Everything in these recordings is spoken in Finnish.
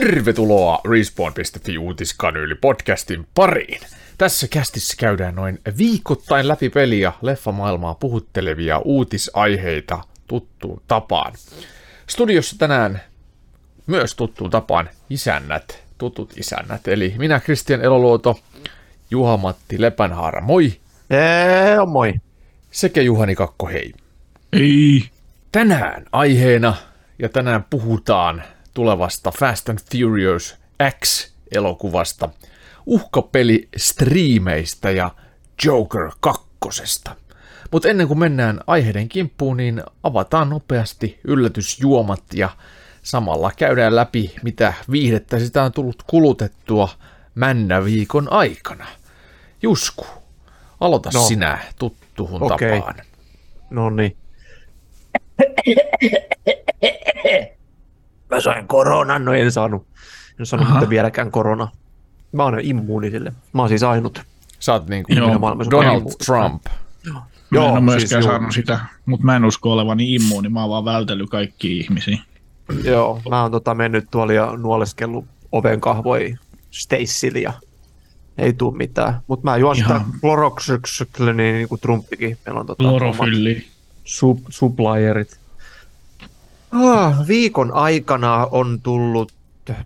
Tervetuloa Respawn.fi uutiskanyyli podcastin pariin. Tässä kästissä käydään noin viikoittain läpi peliä leffamaailmaa puhuttelevia uutisaiheita tuttuun tapaan. Studiossa tänään myös tuttuun tapaan isännät, tutut isännät, eli minä Kristian Eloluoto, Juha-Matti Lepänhaara, moi! Eee, moi! Sekä Juhani Kakko, hei! Ei. Tänään aiheena, ja tänään puhutaan tulevasta Fast and Furious X-elokuvasta, uhkapeli striimeistä ja Joker kakkosesta. Mutta ennen kuin mennään aiheiden kimppuun, niin avataan nopeasti yllätysjuomat ja samalla käydään läpi, mitä viihdettä sitä on tullut kulutettua männä viikon aikana. Jusku, aloita no. Sinä tuttuhun Okei. tapaan. No niin. Mä sain koronan, no en saanut. En saanut Aha. vieläkään korona. Mä oon immuuni sille. Mä oon siis ainut. Sä oot niinku Joo, maailmassa Donald immuuni. Trump. Mä en ole Joo, myöskään siis joo. saanut sitä, mutta mä en usko olevani immuuni, mä oon vaan vältellyt kaikki ihmisiä. Joo, mä oon tota mennyt tuolla ja nuoleskellut oven kahvoi Stacylle ja ei tuu mitään. Mutta mä juon sitä. Cloroxyxle, niin, niin kuin Trumpikin. Meillä on tota Klorofylli. sub, supplierit. Ah, viikon aikana on tullut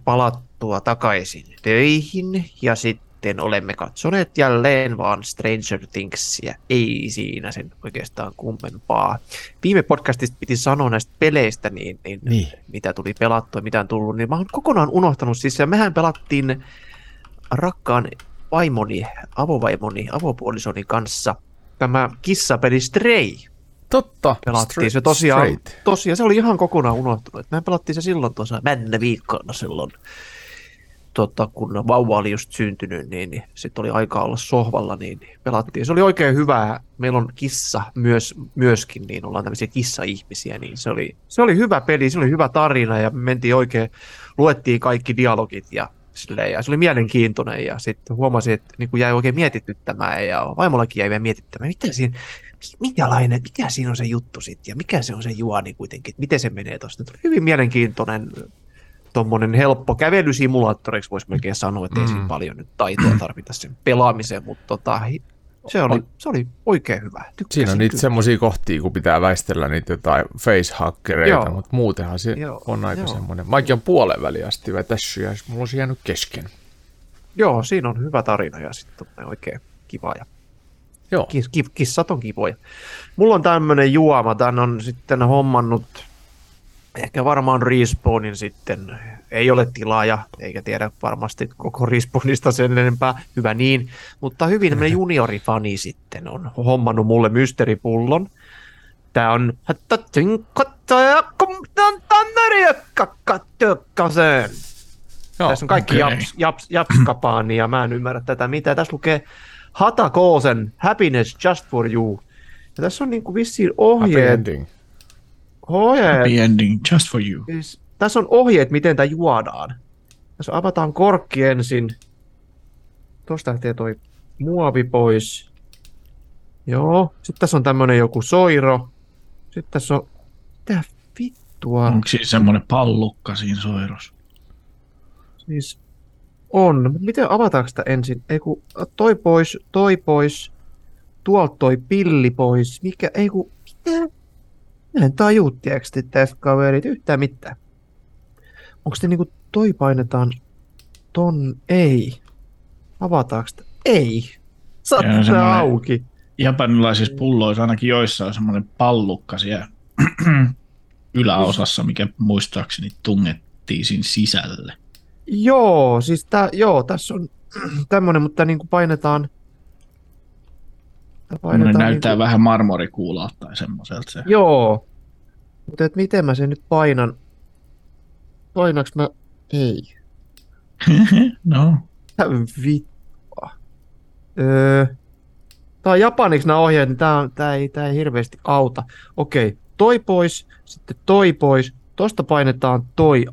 palattua takaisin töihin ja sitten olemme katsoneet jälleen vaan Stranger Thingsia. Ei siinä sen oikeastaan kummempaa. Viime podcastista piti sanoa näistä peleistä, niin, niin, Niin. mitä tuli pelattua ja mitä on tullut, niin mä oon kokonaan unohtanut. Siis ja mehän pelattiin rakkaan vaimoni, avovaimoni, avopuolisoni kanssa tämä kissapeli Stray Totta. pelattiin. Se tosiaan, straight. tosiaan, se oli ihan kokonaan unohtunut. Me pelattiin se silloin tuossa männä viikkona silloin, tota, kun vauva oli just syntynyt, niin, niin sitten oli aika olla sohvalla, niin, niin pelattiin. Se oli oikein hyvää. Meillä on kissa myös, myöskin, niin ollaan tämmöisiä kissa-ihmisiä, niin se oli, se oli hyvä peli, se oli hyvä tarina ja me mentiin oikein, luettiin kaikki dialogit ja silleen, ja se oli mielenkiintoinen ja sitten huomasin, että niin jäi oikein mietityttämään ja vaimollakin jäi vielä mietittämään, mitä siinä, minkälainen, mikä siinä on se juttu sitten ja mikä se on se juoni kuitenkin, miten se menee tuosta. Hyvin mielenkiintoinen tuommoinen helppo kävelysimulaattoriksi voisi melkein sanoa, että ei Mm. siinä paljon nyt taitoa tarvita sen pelaamiseen, mutta tota, se oli, se oli oikein hyvä. Tykkäsin Siinä on niitä semmoisia kohtia, kun pitää väistellä niitä jotain facehackereita, Joo. mutta muutenhan se Joo, on aika joo. semmoinen. Mäkin on puolen väliin asti vetässyt ja mulla on se jäänyt kesken. Joo, siinä on hyvä tarina ja sitten on oikein kiva ja Joo, Kis, ki, kissat on kivoja. Mulla on tämmönen juoma, tän on sitten hommannut ehkä varmaan Respawnin sitten, ei ole tilaaja, eikä tiedä varmasti koko Respawnista sen enempää, hyvä niin, mutta hyvin tämmönen juniorifani sitten on hommannut mulle mysteeripullon. Tää on joo. tässä on kaikki okei. japs, japs, japskapaani ja mä en ymmärrä tätä mitä. Tässä lukee Hata Koosen Happiness Just For You. Ja tässä on niinku vissiin Happy ohjeet. ending. ohjeet Happy ending, just for you. siis, tässä on ohjeet, miten tämä juodaan. Tässä avataan korkki ensin. Tuosta lähtee toi muovi pois. Joo. Sitten tässä on tämmönen joku soiro. Sitten tässä on... Mitä vittua? Onko siis semmoinen pallukka siinä soiros? Siis on. Miten avataanko sitä ensin? Ei kun toi pois, toi pois, tuolta toi pilli pois. Mikä, ei kun, mitä? Mä en tajuu, tiedätkö tästä kaverit yhtään mitään. Onko se niinku toi painetaan ton? Ei. Avataanko sitä? Ei. Semmonen- auki. Japanilaisissa pulloissa ainakin joissa on semmoinen pallukka siellä yläosassa, mikä muistaakseni tungettiin sisälle. Joo, siis tää, joo, tässä on tämmönen, mutta niinku painetaan... tää Painetaan näyttää niinku- vähän marmorikuulalta tai semmoiselta se. Joo. Mutta et miten mä sen nyt painan? Painaks mä? Ei. no, Mitä vittua? Öö, tää on japaniksi nämä ohjeet, niin tää, tää, ei, tää ei hirveästi auta. Okei, toi pois, sitten toi pois, tosta painetaan toi.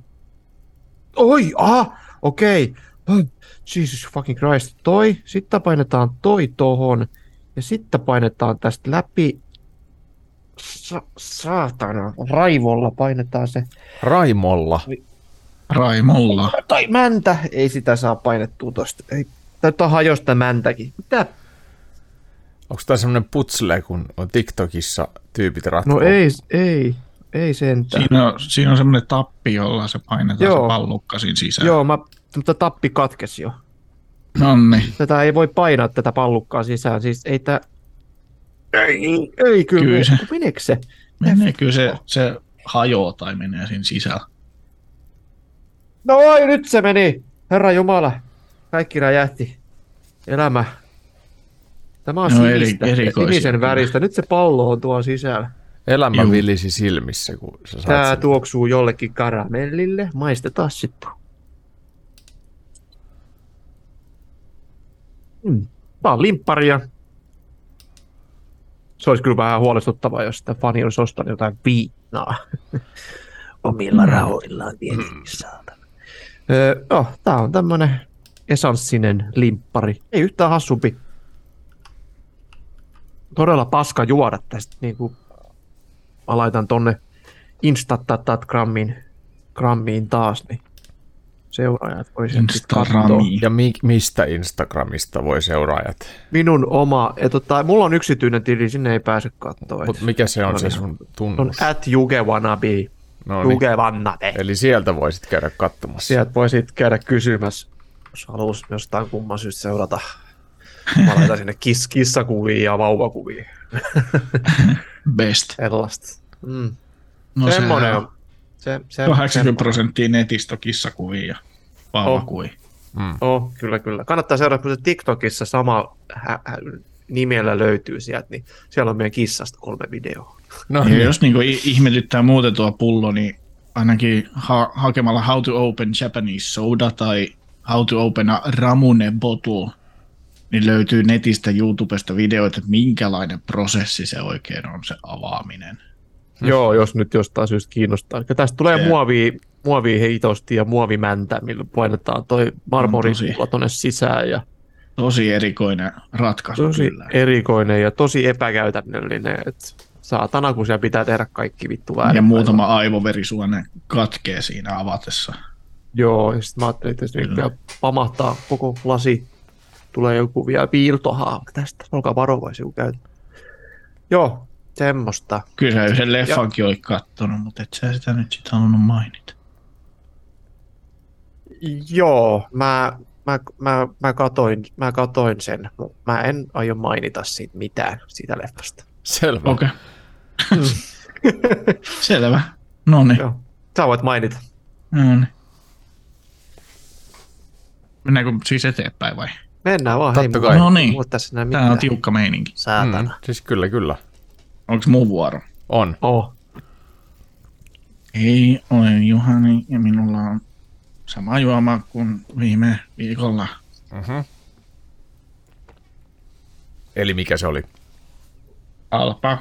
Oi, aha, okei. Huh, Jesus fucking Christ, toi, sitten painetaan toi tohon, ja sitten painetaan tästä läpi. Sa- saatana, raivolla painetaan se. Raimolla. Raimolla. Tai mäntä, ei sitä saa painettua tosta. Ei, täytyy hajosta mäntäkin. Mitä? Onko tämä semmoinen putsle, kun on TikTokissa tyypit ratkoo? No ei, ei, ei sentään. Siinä on, siinä on semmoinen tappi, jolla se painetaan Joo. se pallukka siinä sisään. Joo, mä, mutta tappi katkesi jo. Nonni. Tätä ei voi painaa tätä pallukkaa sisään. Siis ei tää... Ei, ei kyllä. Kyllä se- Meneekö se? Meneekö se, se hajoaa tai menee siinä sisällä? No oi, nyt se meni. Herra Jumala. Kaikki räjähti. Elämä. Tämä on No, eri- sinistä, erikoisia sinisen kyllä. väristä. Nyt se pallo on tuo sisällä. Elämä vilisi silmissä, kun sä saat Tää sen. tuoksuu jollekin karamellille. Maistetaan sitten. Mm. Tää on limpparia. Se olisi kyllä vähän huolestuttavaa, jos sitä fani olisi ostanut jotain viinaa. Omilla rahoillaan tietenkin saatana. Öö, tää on tämmönen esanssinen limppari. Ei yhtään hassumpi. Todella paska juoda tästä. Niin kuin mä laitan tonne grammiin, grammiin taas, niin seuraajat voi sen katsoa. Ja mi- mistä Instagramista voi seuraajat? Minun oma, ja tota, mulla on yksityinen tili, sinne ei pääse katsoa. Mutta mikä se on No se niin. sun on tunnus? at Jugewanabe. No niin. Jugewanabe. Eli sieltä voisit käydä katsomassa. Sieltä voisit käydä kysymässä, jos haluaisi jostain kumman syystä seurata. Mä laitan sinne kiss, kissakuvia ja vauvakuvia. Best. Sellaista. Mm. No Semmoinen on. Se, se, 80 prosenttia netistä kissakuvia ja vauvakuvia. Mm. Oh, kyllä, kyllä. Kannattaa seurata, kun se TikTokissa sama hä- hä- nimellä löytyy sieltä, niin siellä on meidän kissasta kolme videoa. No Ja niin. jos niinku i- ihmetyttää muuten tuo pullo, niin ainakin ha- hakemalla How to Open Japanese Soda tai How to Open a Ramune Bottle, niin löytyy netistä YouTubesta videoita, että minkälainen prosessi se oikein on se avaaminen. Joo, jos nyt jostain syystä kiinnostaa. Eli tästä tulee muovia, muovia heitosti ja muovimäntä, millä painetaan toi marmorikulla tosi. tonne sisään. Ja Tosi erikoinen ratkaisu tosi kyllä. erikoinen ja tosi epäkäytännöllinen. Et saatana, kun siellä pitää tehdä kaikki vittu väärin. Ja muutama aivoverisuone katkee siinä avatessa. Joo, ja sitten mä ajattelin, että jos nyt pamahtaa koko lasi, tulee joku vielä piirtohaava tästä. Olkaa varovaisia, kun käytä. Joo, semmoista. Kyllä sä yhden leffankin olit kattonut, mutta et sä sitä nyt sit halunnut mainita. Joo, mä, mä, mä, mä, katoin, mä katoin sen. Mä en aio mainita siitä mitään, siitä leffasta. Selvä. Okei. Okay. Selvä. No niin. Sä voit mainita. No niin. Mennäänkö siis eteenpäin vai? Mennään vaan. Totta hei, kai. No niin. Tässä mitään. on tiukka meininki. Saatana. Mm. Siis kyllä, kyllä. Onko mun vuoro? On. Oh. Ei, olen Juhani ja minulla on sama juoma kuin viime viikolla. Mm-hmm. Eli mikä se oli? Alpa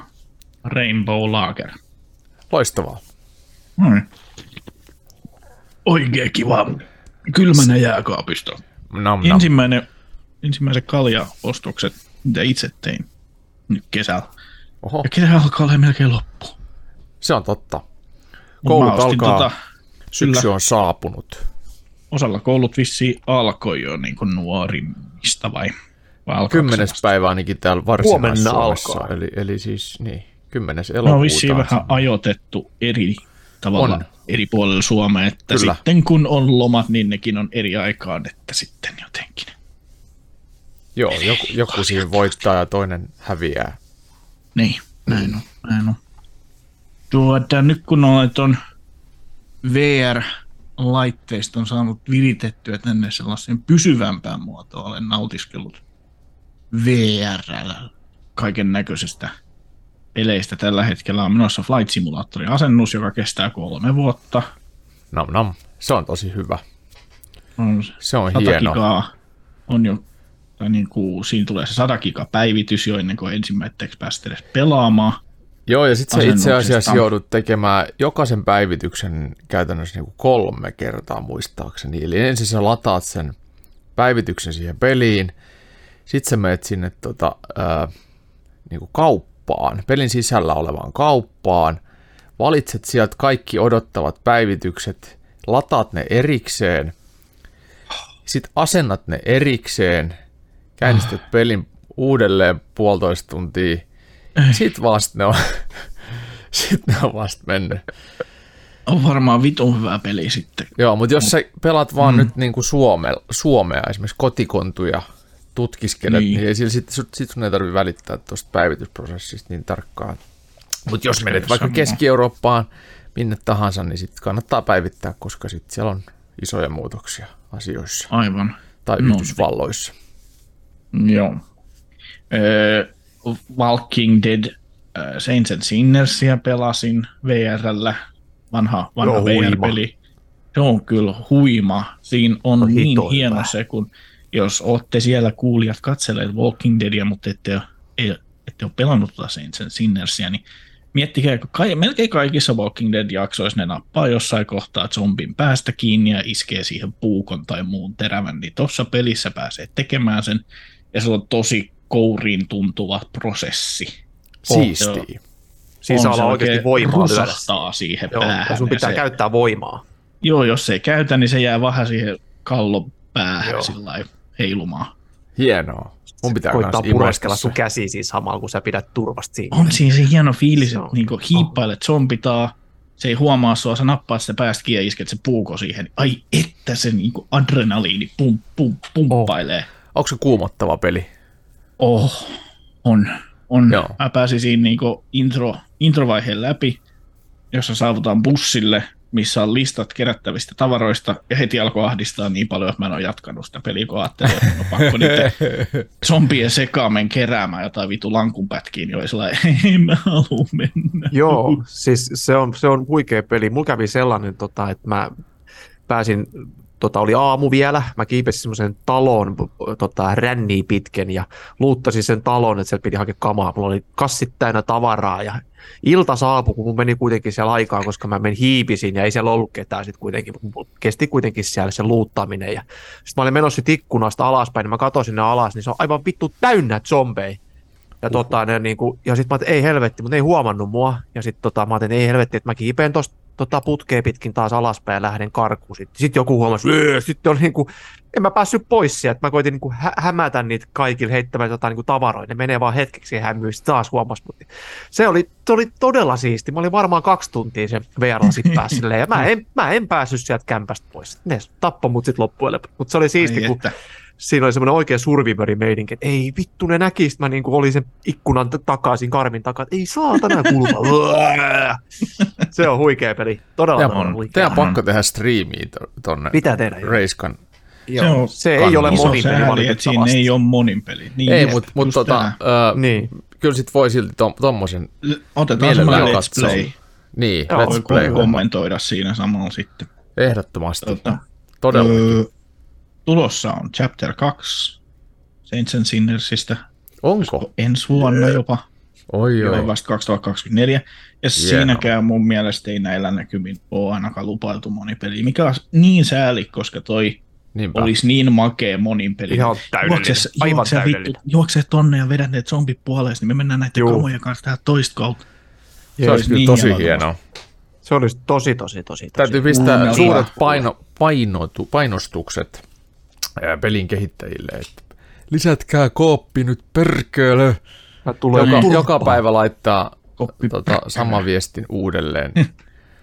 Rainbow Lager. Loistavaa. No niin. Oikein kiva. Kylmänä jääkaapista. Nam, nam. Ensimmäinen, ensimmäiset kaljaostokset, mitä itse tein nyt kesällä. Oho, Ja kesä alkaa olla melkein loppu. se on totta. Koulut alkaa, tota- syksy kyllä. on saapunut. Osalla koulut vissiin alkoi jo niin kuin nuorimmista vai, vai Kymmenes vasta? päivä ainakin täällä Huomenna Varsinais-Suomessa. alkaa. Eli, eli siis niin, kymmenes elokuuta. vissiin on vähän ajoitettu eri tavalla On. eri puolilla Suomea, että Kyllä. sitten kun on lomat, niin nekin on eri aikaan, että sitten jotenkin. Joo, joku, joku siinä voittaa ja toinen häviää. Niin, näin on, näin on. Tuota, nyt kun olet on VR-laitteista on saanut viritettyä tänne sellaisen pysyvämpään muotoon, olen nautiskellut VR kaiken näköisestä peleistä. Tällä hetkellä on menossa Flight Simulatorin asennus, joka kestää kolme vuotta. Nam nam. Se on tosi hyvä. On Se on 100 hieno. gigaa on jo, niin kuin, siinä tulee se 100 giga päivitys jo ennen kuin ensimmäiseksi päästä edes pelaamaan. Joo, ja sitten sä itse asiassa joudut tekemään jokaisen päivityksen käytännössä niin kuin kolme kertaa muistaakseni. Eli ensin sä lataat sen päivityksen siihen peliin, sitten sä menet sinne tota, ää, niin kuin kauppaan, pelin sisällä olevaan kauppaan, valitset sieltä kaikki odottavat päivitykset, lataat ne erikseen, sit asennat ne erikseen, käynnistät pelin uudelleen puolitoista tuntia, sit vasta ne on, sit ne on vasta mennyt. On varmaan vitun hyvä peli sitten. Joo, mutta jos sä pelaat vaan mm. nyt niin kuin Suome, Suomea, esimerkiksi kotikontuja, tutkiskelet, niin, Niin. ei sillä sit, sit sun ei tarvitse välittää tuosta päivitysprosessista niin tarkkaan. Mutta jos menet vaikka. Keski-Eurooppaan, minne tahansa, niin sitten kannattaa päivittää, koska sitten siellä on isoja muutoksia asioissa Aivan. tai No. Joo. Öö, Walking Dead äh, Saints and Sinnersia pelasin VRllä. Vanha, vanha Joo, huima. VR-peli. Se on kyllä huima. Siinä on, On niin hito hieno se, kun jos olette siellä kuulijat katselleet Walking Deadia, mutta ette ole, ei, ette ole pelannut tuota Saints and Sinnersia, niin miettikää, kun kai, melkein kaikissa Walking Dead-jaksoissa ne nappaa jossain kohtaa zombin päästä kiinni ja iskee siihen puukon tai muun terävän, niin tuossa pelissä pääsee tekemään sen, ja se on tosi kouriin tuntuva prosessi. Siistiä. Siinä saa On olla oikeasti voimaa lyödä. siihen Joo, päähän. sun pitää se, käyttää voimaa. Joo, jos ei käytä, niin se jää vähän siihen kallon päähän Joo. sillä heilumaan. Hienoa. Mun pitää Koittaa pureskella sun se. käsi siinä samalla, kun sä pidät turvasta siinä. On siinä se hieno fiilis, että niinku hiippailet zombitaa, se ei huomaa sua, sä nappaat sitä päästä kiinni ja isket se puuko siihen. niin Ai että se niinku adrenaliini pum, pum, pumppailee. Onko se kuumottava peli? Oh, on. on. Joo. Mä pääsin siinä niinku intro, introvaiheen läpi, jossa saavutaan bussille, missä on listat kerättävistä tavaroista, ja heti alkoi ahdistaa niin paljon, että mä en ole jatkanut sitä peliä, kun ajattelin, että on pakko niitä zombien sekaamen keräämään jotain vitu lankunpätkiä, niin oli sellainen, ei mä halua mennä. Joo, siis se on, se on huikea peli. Mulla kävi sellainen, tota, että mä pääsin, tota, oli aamu vielä, mä kiipesin semmoisen talon tota, ränniä pitken ja luuttasin sen talon, että sieltä piti hakea kamaa. Mulla oli kassit täynnä tavaraa ja ilta saapui, kun mun meni kuitenkin siellä aikaa, koska mä menin hiipisin ja ei siellä ollut ketään sitten kuitenkin, kesti kuitenkin siellä se luuttaminen. Ja sitten mä olin menossa ikkunasta alaspäin, niin mä katsoin sinne alas, niin se on aivan vittu täynnä zombeja. Ja, tota, ne, niinku, ja sitten mä ajattelin, ei helvetti, mutta ne ei huomannut mua. Ja sitten tota, mä ajattelin, ei helvetti, että mä kiipeen tuosta tota, putkea pitkin taas alaspäin ja lähden karkuun. Sitten sit joku huomasi, sitten oli niinku, en mä päässyt pois sieltä. Mä koitin niinku hä- hämätä niitä kaikille heittämään jotain niinku tavaroita. Ne menee vaan hetkeksi ja hämyy. Sitten taas huomasi. Mutta se oli, se oli todella siisti. Mä olin varmaan kaksi tuntia sen VR-lasit päässä silleen, ja mä en, mä en päässyt sieltä kämpästä pois. Ne tappoi mut sitten loppujen. Mutta se oli siisti, Ai kun että. Siinä oli semmoinen oikea survivori meininki, että ei vittu ne näkis, mä niinku olin sen ikkunan takaisin karmin takaa, että ei saatana kulma. se on huikea peli, todella, todella on, huikea. teidän on pakko tehdä striimiin to- tonne Pitää tehdä, joo. Reiskan. Joo, Se on se ei ole monin peli sääli, että siinä ei ole monin peli. Niin, Ei, mutta mut, tota, ö, Niin, kyllä sit voi silti to, tommosen Otetaan semmoinen let's play. Niin, Joo, let's play. kommentoida siinä samalla sitten. Ehdottomasti. Tota, Todella. öö, tulossa on Chapter 2 Saints and Sinnersistä Onko? ensi vuonna jopa. Oi Joo. oi. vasta 2024. Ja siinäkään mun mielestä ei näillä näkymin ole ainakaan lupailtu monipeli, mikä on niin sääli, koska toi Niinpä. olisi niin makea monin peli. Ihan täydellinen, Juokse, aivan juokse, vittu, juokse tonne ja vedät ne zombit puoleesi, niin me mennään näiden Juu. kamojen kanssa tähän toista kautta. Se olisi kyllä niin tosi hienoa se olisi tosi, tosi, tosi, tosi. Täytyy pistää suuret paino, painotu, painostukset pelin kehittäjille, että lisätkää kooppi nyt perkele. Tulee Joka, joka päivä laittaa Koppi tota, sama viestin uudelleen.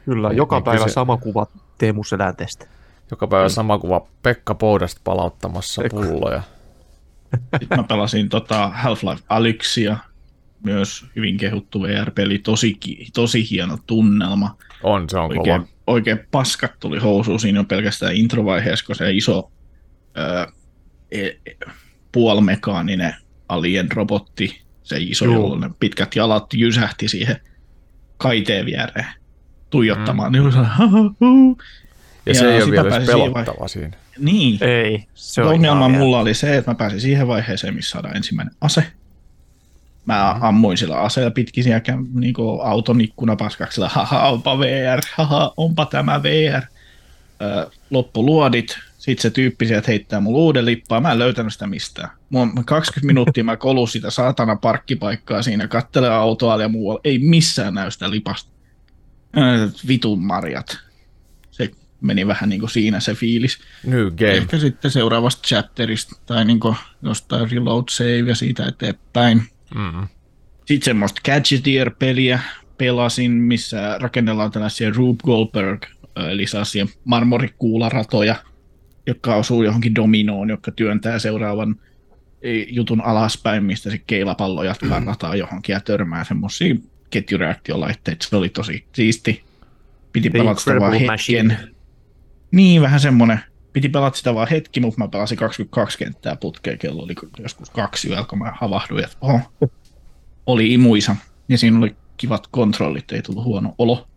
Kyllä, joka Niin päivä kyse- sama kuva Teemu Selänteestä. Joka päivä sama kuva Pekka Poudasta palauttamassa Pekka. pulloja. Sitten mä pelasin tota Half-Life Alyxia, myös hyvin kehuttu VR-peli, tosi, tosi hieno tunnelma. On, se on kova. Oikein, oikein paskat tuli housuun siinä on pelkästään introvaiheessa, kun se iso e, e, puolimekaaninen alien robotti, se iso, jolla ne pitkät jalat jysähti siihen kaiteen viereen tuijottamaan. Mm. Niin, oli sellainen, "Ha, ha, hu." Ja se Ja ei ole vielä pääsi siihen pelottava siinä. niin, Ei, se se on ongelma ihan mulla oli se, että mä pääsin siihen vaiheeseen, missä saadaan ensimmäinen ase. Mä Mhm. ammuin sillä aseella pitkin siellä niin auton ikkuna paskaksella, haha, onpa VR, haha, onpa tämä VR. Ö, loppuluodit, sitten se tyyppi sieltä heittää mulle uuden lippaa, mä en löytänyt sitä mistään. Mua, mä 20 minuuttia mä kolun sitä saatana parkkipaikkaa siinä, kattelen autoa ja muualla, ei missään näy sitä lipasta. Vitun marjat. Se meni vähän niin kuin siinä se fiilis. New game. Ehkä sitten seuraavasta chapterista tai niin kuin jostain reload save ja siitä eteenpäin. Mm. Sitten semmoista Gadgeteer-peliä pelasin, missä rakennellaan tällaisia Rube Goldberg, eli sellaisia marmorikuularatoja, jotka osuu johonkin dominoon, jotka työntää seuraavan eh, jutun alaspäin, mistä se keilapallo jatkaa rataa johonkin ja törmää semmoisia ketjureaktiolaitteita. Se oli tosi siisti. Piti The pelata sitä vaan hetken. Machine. Niin, vähän semmonen. Piti pelata sitä vaan hetki, mutta mä pelasin 22 kenttää putkeen. Kello oli joskus kaksi yöllä, kun mä havahduin, että oho, oli imuisa. Ja siinä oli kivat kontrollit, ei tullut huono olo.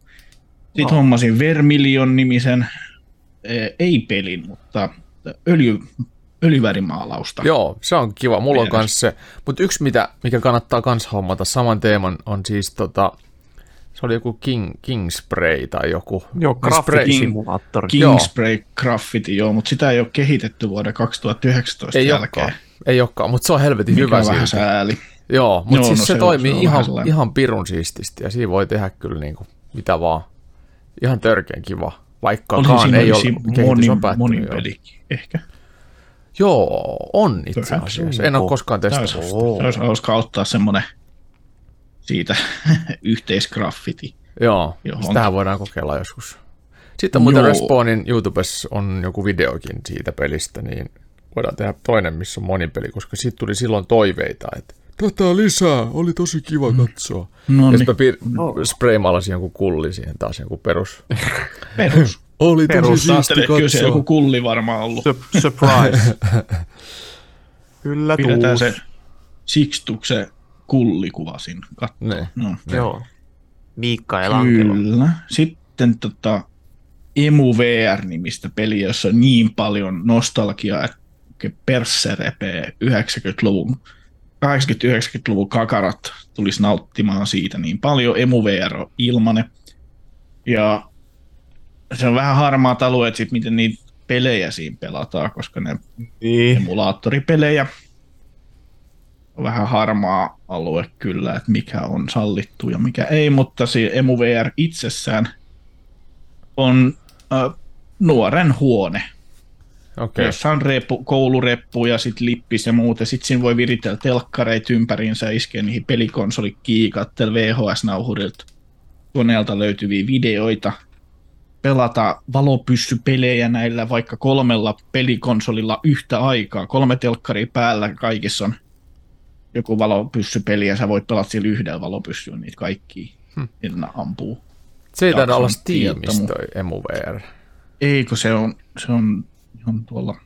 Sitten Oh. hommasin Vermilion-nimisen, eh, ei pelin, mutta öljy, öljyvärimaalausta. Joo, se on kiva. Mulla on Mielessä. kans se. Mutta yksi, mitä, mikä kannattaa kans hommata saman teeman, on siis tota, se oli joku King, King Spray tai joku. Joo, spray- graffiti-simulaattori. Joo. Kingspray Graffiti, joo, mutta sitä ei ole kehitetty vuoden 2019 Ei jälkeen. olekaan, ei olekaan, mutta se on helvetin Mikä hyvä on vähän sääli. Joo, mutta Joo, siis no se, se on- toimii se on ihan, ihan pirun siististi ja siinä voi tehdä kyllä niinku mitä vaan. Ihan törkeän kiva, vaikkakaan siinä ei ole moni, on päättynyt. monin joo. peli, ehkä. Joo, on itse Perhaps. asiassa. En ole koskaan testannut. Tämä olisi hauska ottaa semmoinen siitä yhteisgraffiti. Joo, sitähän voidaan kokeilla joskus. Sitten muuten. Respawnin YouTubessa on joku videokin siitä pelistä, niin voidaan tehdä toinen, missä on monipeli, koska siitä tuli silloin toiveita, että tätä lisää, oli tosi kiva katsoa. No ja niin, sitten mä pir- No. spraymaalasin jonkun kulli siihen taas, joku perus. perus. Oli Perus. Ajattelin, että kyllä se joku kulli varmaan ollut. Su- surprise. Kyllä Pidetään tuus. se Sixtuksen kullikuva siinä katsoa. Ne. No. Joo. Miikka Elankelo. Kyllä. Sitten tota, Emu VR-nimistä peli, jossa on niin paljon nostalgiaa, että persse repee 90-luvun 80-90-luvun kakarat tulisi nauttimaan siitä niin paljon. Emu VR on ilmanen. Ja se on vähän harmaat alueet, sit, miten niitä pelejä siinä pelataan, koska ne Niin. emulaattoripelejä. On vähän harmaa alue kyllä, että mikä on sallittu ja mikä ei, mutta se EmuVR itsessään on äh, nuoren huone, okay. jossa on reppu, koulureppu ja sitten lippis ja muuta. Sitten siinä voi viritellä telkkareita ympäriinsä, iskeä niihin pelikonsolikiin, katsella VHS-nauhurilta koneelta löytyviä videoita, pelata valopyssypelejä näillä vaikka kolmella pelikonsolilla yhtä aikaa. Kolme telkkaria päällä, kaikissa on joku valopyssypeli ja sä voit pelata sillä yhdellä valopyssyllä niitä kaikkia. Hmm. Ampuu. se ei taida olla Steamista toi EmuVR. Eikö se on, se on, on tuolla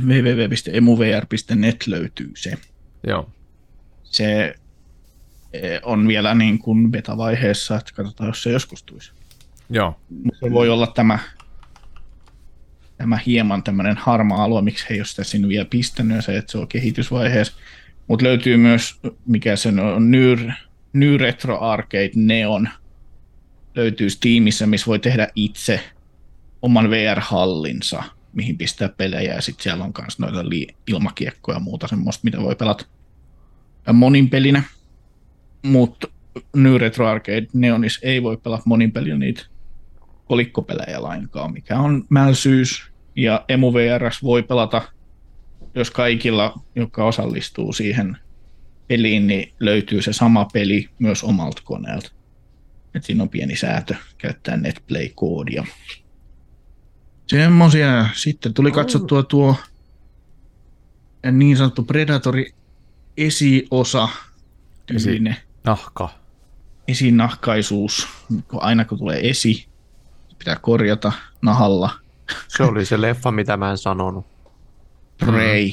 www.emuvr.net löytyy se. Joo, Se eh, on vielä niin kuin beta-vaiheessa, että katsotaan, jos se joskus tulisi. joo, Mutta se voi olla tämä, tämä hieman tämmöinen harmaa alue, miksi he ei ole sitä sinne vielä pistänyt, se, että se on kehitysvaiheessa. Mutta löytyy myös, mikä se on, New, New Retro Arcade Neon. Löytyy Steamissa, missä voi tehdä itse oman VR-hallinsa, mihin pistää pelejä, ja sitten siellä on myös noita li- ilmakiekkoja ja muuta semmoista, mitä voi pelata monin pelinä. Mutta New Retro Arcade Neonis ei voi pelata monin pelinä niitä kolikkopelejä lainkaan, mikä on mälsyys. Ja EmuVRS voi pelata, jos kaikilla, jotka osallistuu siihen peliin, niin löytyy se sama peli myös omalta koneelta. Et siinä on pieni säätö käyttää NetPlay-koodia. Semmoisia. Sitten tuli katsottua tuo niin sanottu Predatori esiosa, tyylinen nahka. esinahkaisuus, kun aina kun tulee esi, pitää korjata nahalla. Se oli se leffa, mitä mä en sanonut. Prey.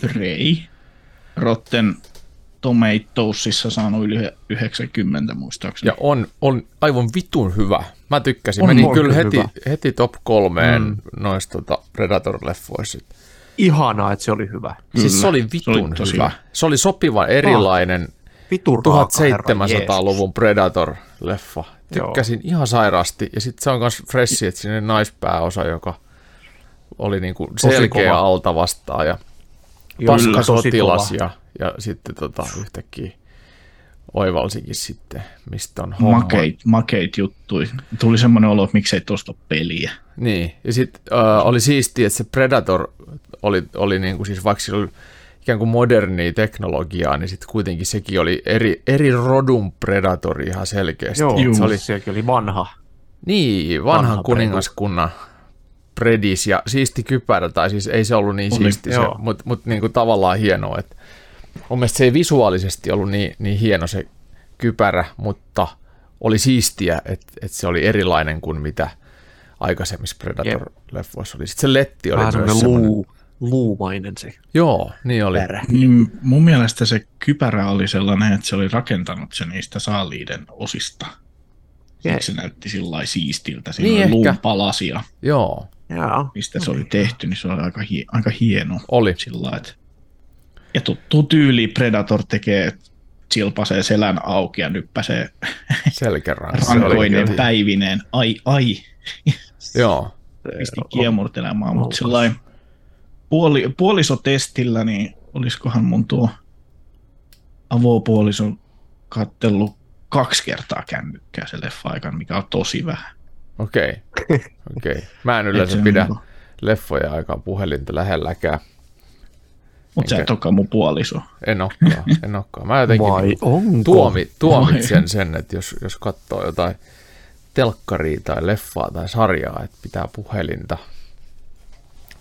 Prey. Rotten Tomatoesissa saanut yli 90 muistaakseni. Ja on, on aivan vitun hyvä. Mä tykkäsin. On Meni oikein kyllä heti, hyvä. heti top kolmeen Mm. noista tota Predator-leffoissa. Ihanaa, että se oli hyvä. Siis se oli Se oli vitun tosi hyvä. hyvä. Se oli sopiva erilainen Vitun raaka, herra 1700-luvun Predator-leffa. Tykkäsin ihan sairaasti. Ja sitten se on myös freshi, että sinne naispääosa, joka oli niinku selkeä alta vastaan ja Jeesus. paska Tosi sotilas kova. ja, ja sitten tota, yhtäkkiä oivalsikin sitten, mistä on homma. Makeit, makeit juttui. Tuli semmoinen olo, että miksei tuosta peliä. Niin, ja sitten äh, oli siistiä, että se Predator oli, oli niin kuin siis vaikka sillä oli ikään kuin modernia teknologiaa, niin sitten kuitenkin sekin oli eri, eri rodun Predator ihan selkeästi. Joo, se oli, sekin oli vanha. Niin, vanhan Vanha kuningaskunnan predis ja siisti kypärä, tai siis ei se ollut niin Oli, siisti, se, mutta mut niinku tavallaan hienoa. Et mun mielestä se ei visuaalisesti ollut niin, niin hieno se kypärä, mutta oli siistiä, että et se oli erilainen kuin mitä aikaisemmissa Predator-leffoissa oli. Sitten se letti oli Vähän myös luu, luumainen se Joo, niin oli. pärä. Niin mun mielestä se kypärä oli sellainen, että se oli rakentanut se niistä saaliiden osista. Siksi se näytti sillä lailla siistiltä. Siinä Niin oli luun palasia, Joo, Joo. mistä se oli tehty, niin se oli aika, hie- aika hieno. oli. Sillä että... Ja tuttu tyyli Predator tekee, että silpasee selän auki ja nyppäsee Selkäranka. Se oli rankoinen päivineen. Ai, ai, Joo, pisti kiemurtelemaan, mutta sellainen puoli, puolisotestillä, niin olisikohan mun tuo avopuoliso kattellut kaksi kertaa kännykkää se leffa-aikana, mikä on tosi vähän. Okei. Okay. Okay. Mä en yleensä pidä leffoja aikaan puhelinta lähelläkään. Mut sä et olekaan mun puoliso. En olekaan, en olekaan. Mä jotenkin Vai niinku onko? tuomi, tuomitsen sen, että jos, jos katsoo jotain telkkaria tai leffaa tai sarjaa, että pitää puhelinta.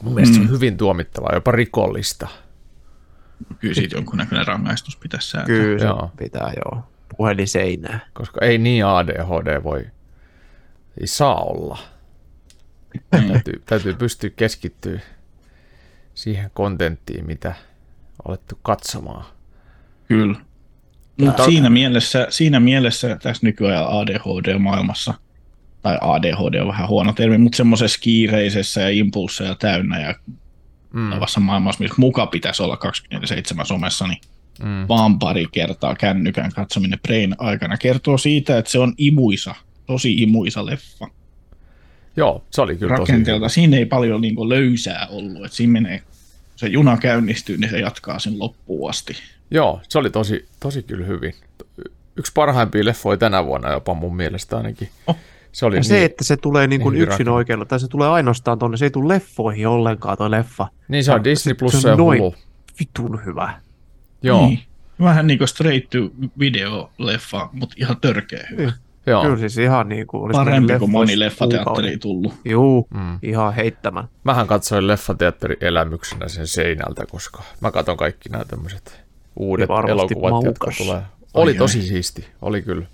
Mun mielestä se on hyvin tuomittavaa, jopa rikollista. Kyllä siitä jonkunnäköinen rangaistus pitäisi säätää. Kyllä se Joo. pitää joo. Puhelin seinää. Koska ei niin ADHD voi, ei saa olla. Niin. Täytyy, täytyy pystyä keskittyä siihen kontenttiin, mitä olettu katsomaan. Kyllä. Mutta siinä mielessä, siinä mielessä tässä nykyään ADHD-maailmassa, tai ADHD on vähän huono termi, mutta semmoisessa kiireisessä ja impulseja täynnä ja Mm, maailmassa, missä muka pitäisi olla 27 somessa, niin mm, vaan pari kertaa kännykän katsominen Brain aikana kertoo siitä, että se on imuisa, tosi imuisa leffa. joo, se oli kyllä tosi Rakenteelta siinä ei paljon niin löysää ollut, että siinä menee, kun se juna käynnistyy, niin se jatkaa sen loppuun asti. Joo, se oli tosi, tosi kyllä hyvin. Yksi parhaimpia leffoja tänä vuonna jopa mun mielestä ainakin. Oh. Se oli Ja se, että se tulee niin kuin niin yksin rakennettu. oikealla, tai se tulee ainoastaan tonne, se ei tule leffoihin ollenkaan toi leffa. niin se on Disney se Plus on ja. Hulu. Vitun hyvä. Joo, Niin. Vähän niin kuin straight to video leffa, mutta ihan törkeä hyvä. Joo. Kyllä siis ihan niin kuin... olisi Parempi kuin moni leffateatteri tullut. Juu, Mm. ihan heittämään. Mähän katsoin leffateatterin elämyksenä sen seinältä, koska mä katson kaikki nämä tämmöiset uudet Ja varmasti elokuvat, jotka maukas. tulee. Oli ai. tosi siisti, oli kyllä.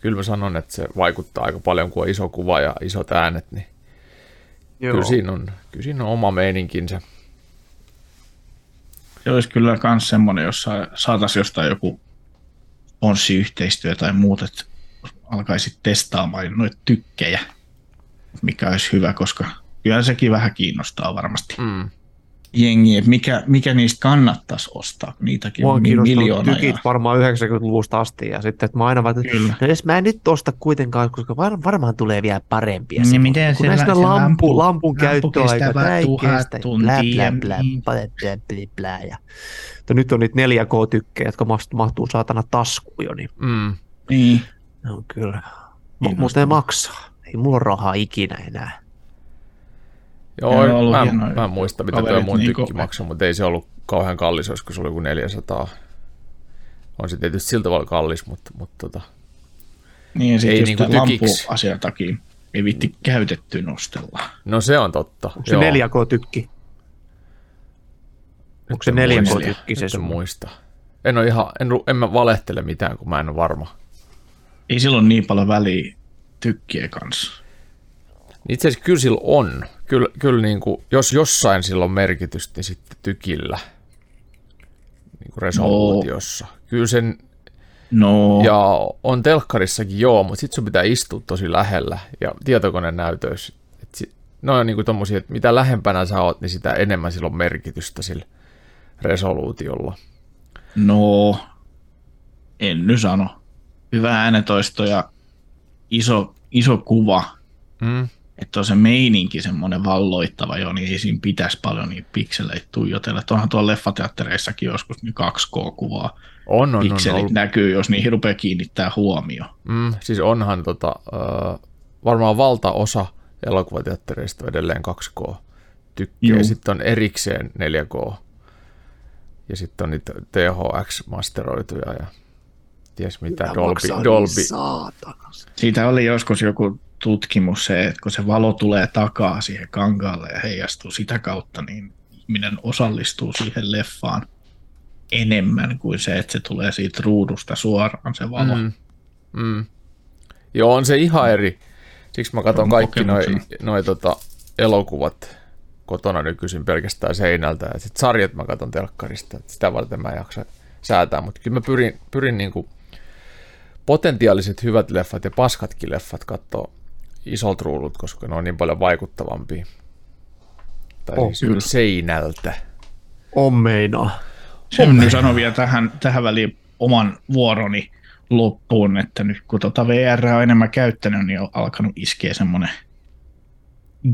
Kyllä mä sanon, että se vaikuttaa aika paljon, kun on iso kuva ja isot äänet, niin Joo. kyllä siinä, on, kyllä siinä on oma meininkinsä. Se olisi kyllä myös semmoinen, jossa saataisiin jostain joku ponssiyhteistyö tai muut, että alkaisit testaamaan noita tykkejä, mikä olisi hyvä, koska kyllä sekin vähän kiinnostaa varmasti Mm. jengiä, että mikä, mikä niistä kannattaisi ostaa, niitäkin Mua on kiinnostanut miljoona. tykit Ja... varmaan 90-luvusta asti ja sitten, että mä aina vaan, no jos mä en nyt osta kuitenkaan, koska var, varmaan tulee vielä parempia. Niin semmoisia. miten kun se näistä la- se lampu, lampu- lampun lampu käyttöaika, tämä ei kestä, niin. blä, blä, blä, blä. Ja nyt on niitä 4K-tykkejä, jotka mahtuu, mahtuu saatana taskuun jo, niin Mm. Niin. Ne on kyllä. Mutta ne maksaa. Ei mulla ole rahaa ikinä enää. Joo, ollut mä, mä en muista, mitä tuo mun niinku- tykki maksoi, mutta ei se ollut kauhean kallis, olisiko se ollut joku 400. On se tietysti sillä tavalla kallis, mutta, mutta tota, Niin, ja sitten Ei just niinku tykiksi. lampuasian takia ei vitti käytetty nostella. no se on totta. Onko se 4K-tykki? Onko se en muista. 4K-tykki se en sun? muista. En, ole ihan, en, en mä valehtele mitään, kun mä en ole varma. Ei silloin niin paljon väliä tykkien kanssa. Itse asiassa kyllä sillä on. Kyllä, kyllä niin kuin, jos jossain sillä on merkitystä, niin sitten tykillä. Niin kuin resoluutiossa. Kyllä sen, No, ja on telkkarissakin joo, mutta sitten sun pitää istua tosi lähellä. Ja tietokoneen näytöissä. Et no on niin kuin tommosia, että mitä lähempänä sä oot, niin sitä enemmän sillä on merkitystä sillä resoluutiolla. no, en nyt sano. Hyvä äänetoisto ja iso, iso kuva, Mm? että on se meininki semmoinen valloittava jo, niin ei siinä pitäisi paljon niitä pikseleitä tuijotella. Onhan tuolla leffateattereissakin joskus niin 2K-kuvaa. On, on, Pikselit on, ollut. näkyy, jos niihin rupeaa kiinnittää huomio. Mm, siis onhan tota, äh, varmaan valtaosa elokuvateattereista edelleen 2K tykkää. Juu. Sitten on erikseen 4K. Ja sitten on niitä THX-masteroituja ja ties mitä, Mitä Dolby, maksaa niin Dolby. Saatana. Siitä oli joskus joku tutkimus se, että kun se valo tulee takaa siihen kankaalle ja heijastuu sitä kautta, niin ihminen osallistuu siihen leffaan enemmän kuin se, että se tulee siitä ruudusta suoraan se valo. Mm. Mm. Joo, on se ihan eri. Siksi mä katson On kaikki noi, noi tota, elokuvat kotona nykyisin pelkästään seinältä. Ja sitten sarjat mä katson telkkarista. Sitä varten mä en jaksa säätää. Mutta kyllä mä pyrin, pyrin niinku potentiaaliset hyvät leffat ja paskatkin leffat katsoa isolta ruudut, koska ne on niin paljon vaikuttavampia. Tai Oh, siis kyllä. seinältä. On meinaa. Sen nyt sanon vielä tähän, tähän väliin oman vuoroni loppuun, että nyt kun tota VR on enemmän käyttänyt, niin on alkanut iskeä semmoinen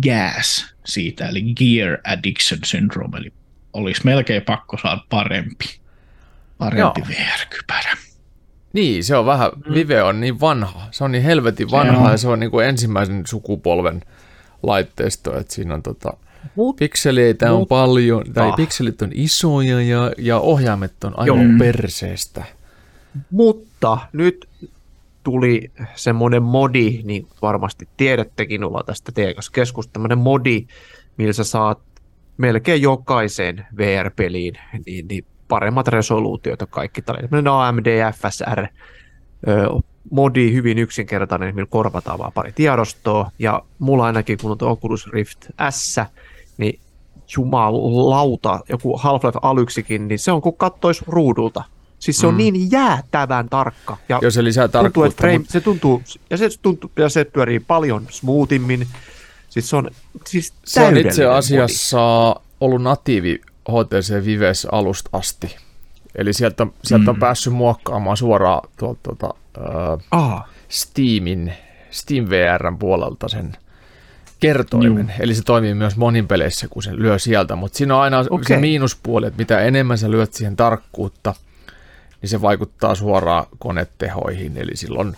gas siitä, eli Gear Addiction Syndrome, eli olisi melkein pakko saada parempi, parempi. VR-kypärä. Niin, se on vähän, Vive on niin vanha, se on niin helvetin vanha on. ja se on niin kuin ensimmäisen sukupolven laitteisto, että siinä on tota, Mut, pikseleitä on Mutta- paljon, tai pikselit on isoja ja, ja ohjaimet on aivan Joo. perseestä. mutta nyt tuli semmoinen modi, niin varmasti tiedättekin, ollaan tästä teidän kanssa keskusta, tämmöinen modi, millä sä saat melkein jokaiseen VR-peliin niin, niin paremmat resoluutiot ja kaikki tällainen. Tämmöinen AMD FSR ö, modi, hyvin yksinkertainen, millä korvataan vaan pari tiedostoa. Ja mulla ainakin, kun on tuo Oculus Rift S, niin jumalauta, joku Half-Life Alyxikin, niin se on kuin kattois ruudulta. Siis se on Mm. niin jäätävän tarkka. Ja Jos se lisää tuntuu, että tarkkuutta, frame, mutta se tuntuu, ja se, tuntuu, ja se pyörii paljon smoothimmin. Siis se on siis se on itse modi. asiassa ollut natiivi HTC Vives alusta asti. Eli sieltä, on- sieltä on Mm. päässyt muokkaamaan suoraan tuolta tuota, äh, Steamin, Steam VRn puolelta sen kertoimen. Juu. Eli se toimii myös monin peleissä, kun se lyö sieltä. Mutta siinä on aina okay. se miinuspuoli, että mitä enemmän sä lyöt siihen tarkkuutta, niin se vaikuttaa suoraan konetehoihin. Eli silloin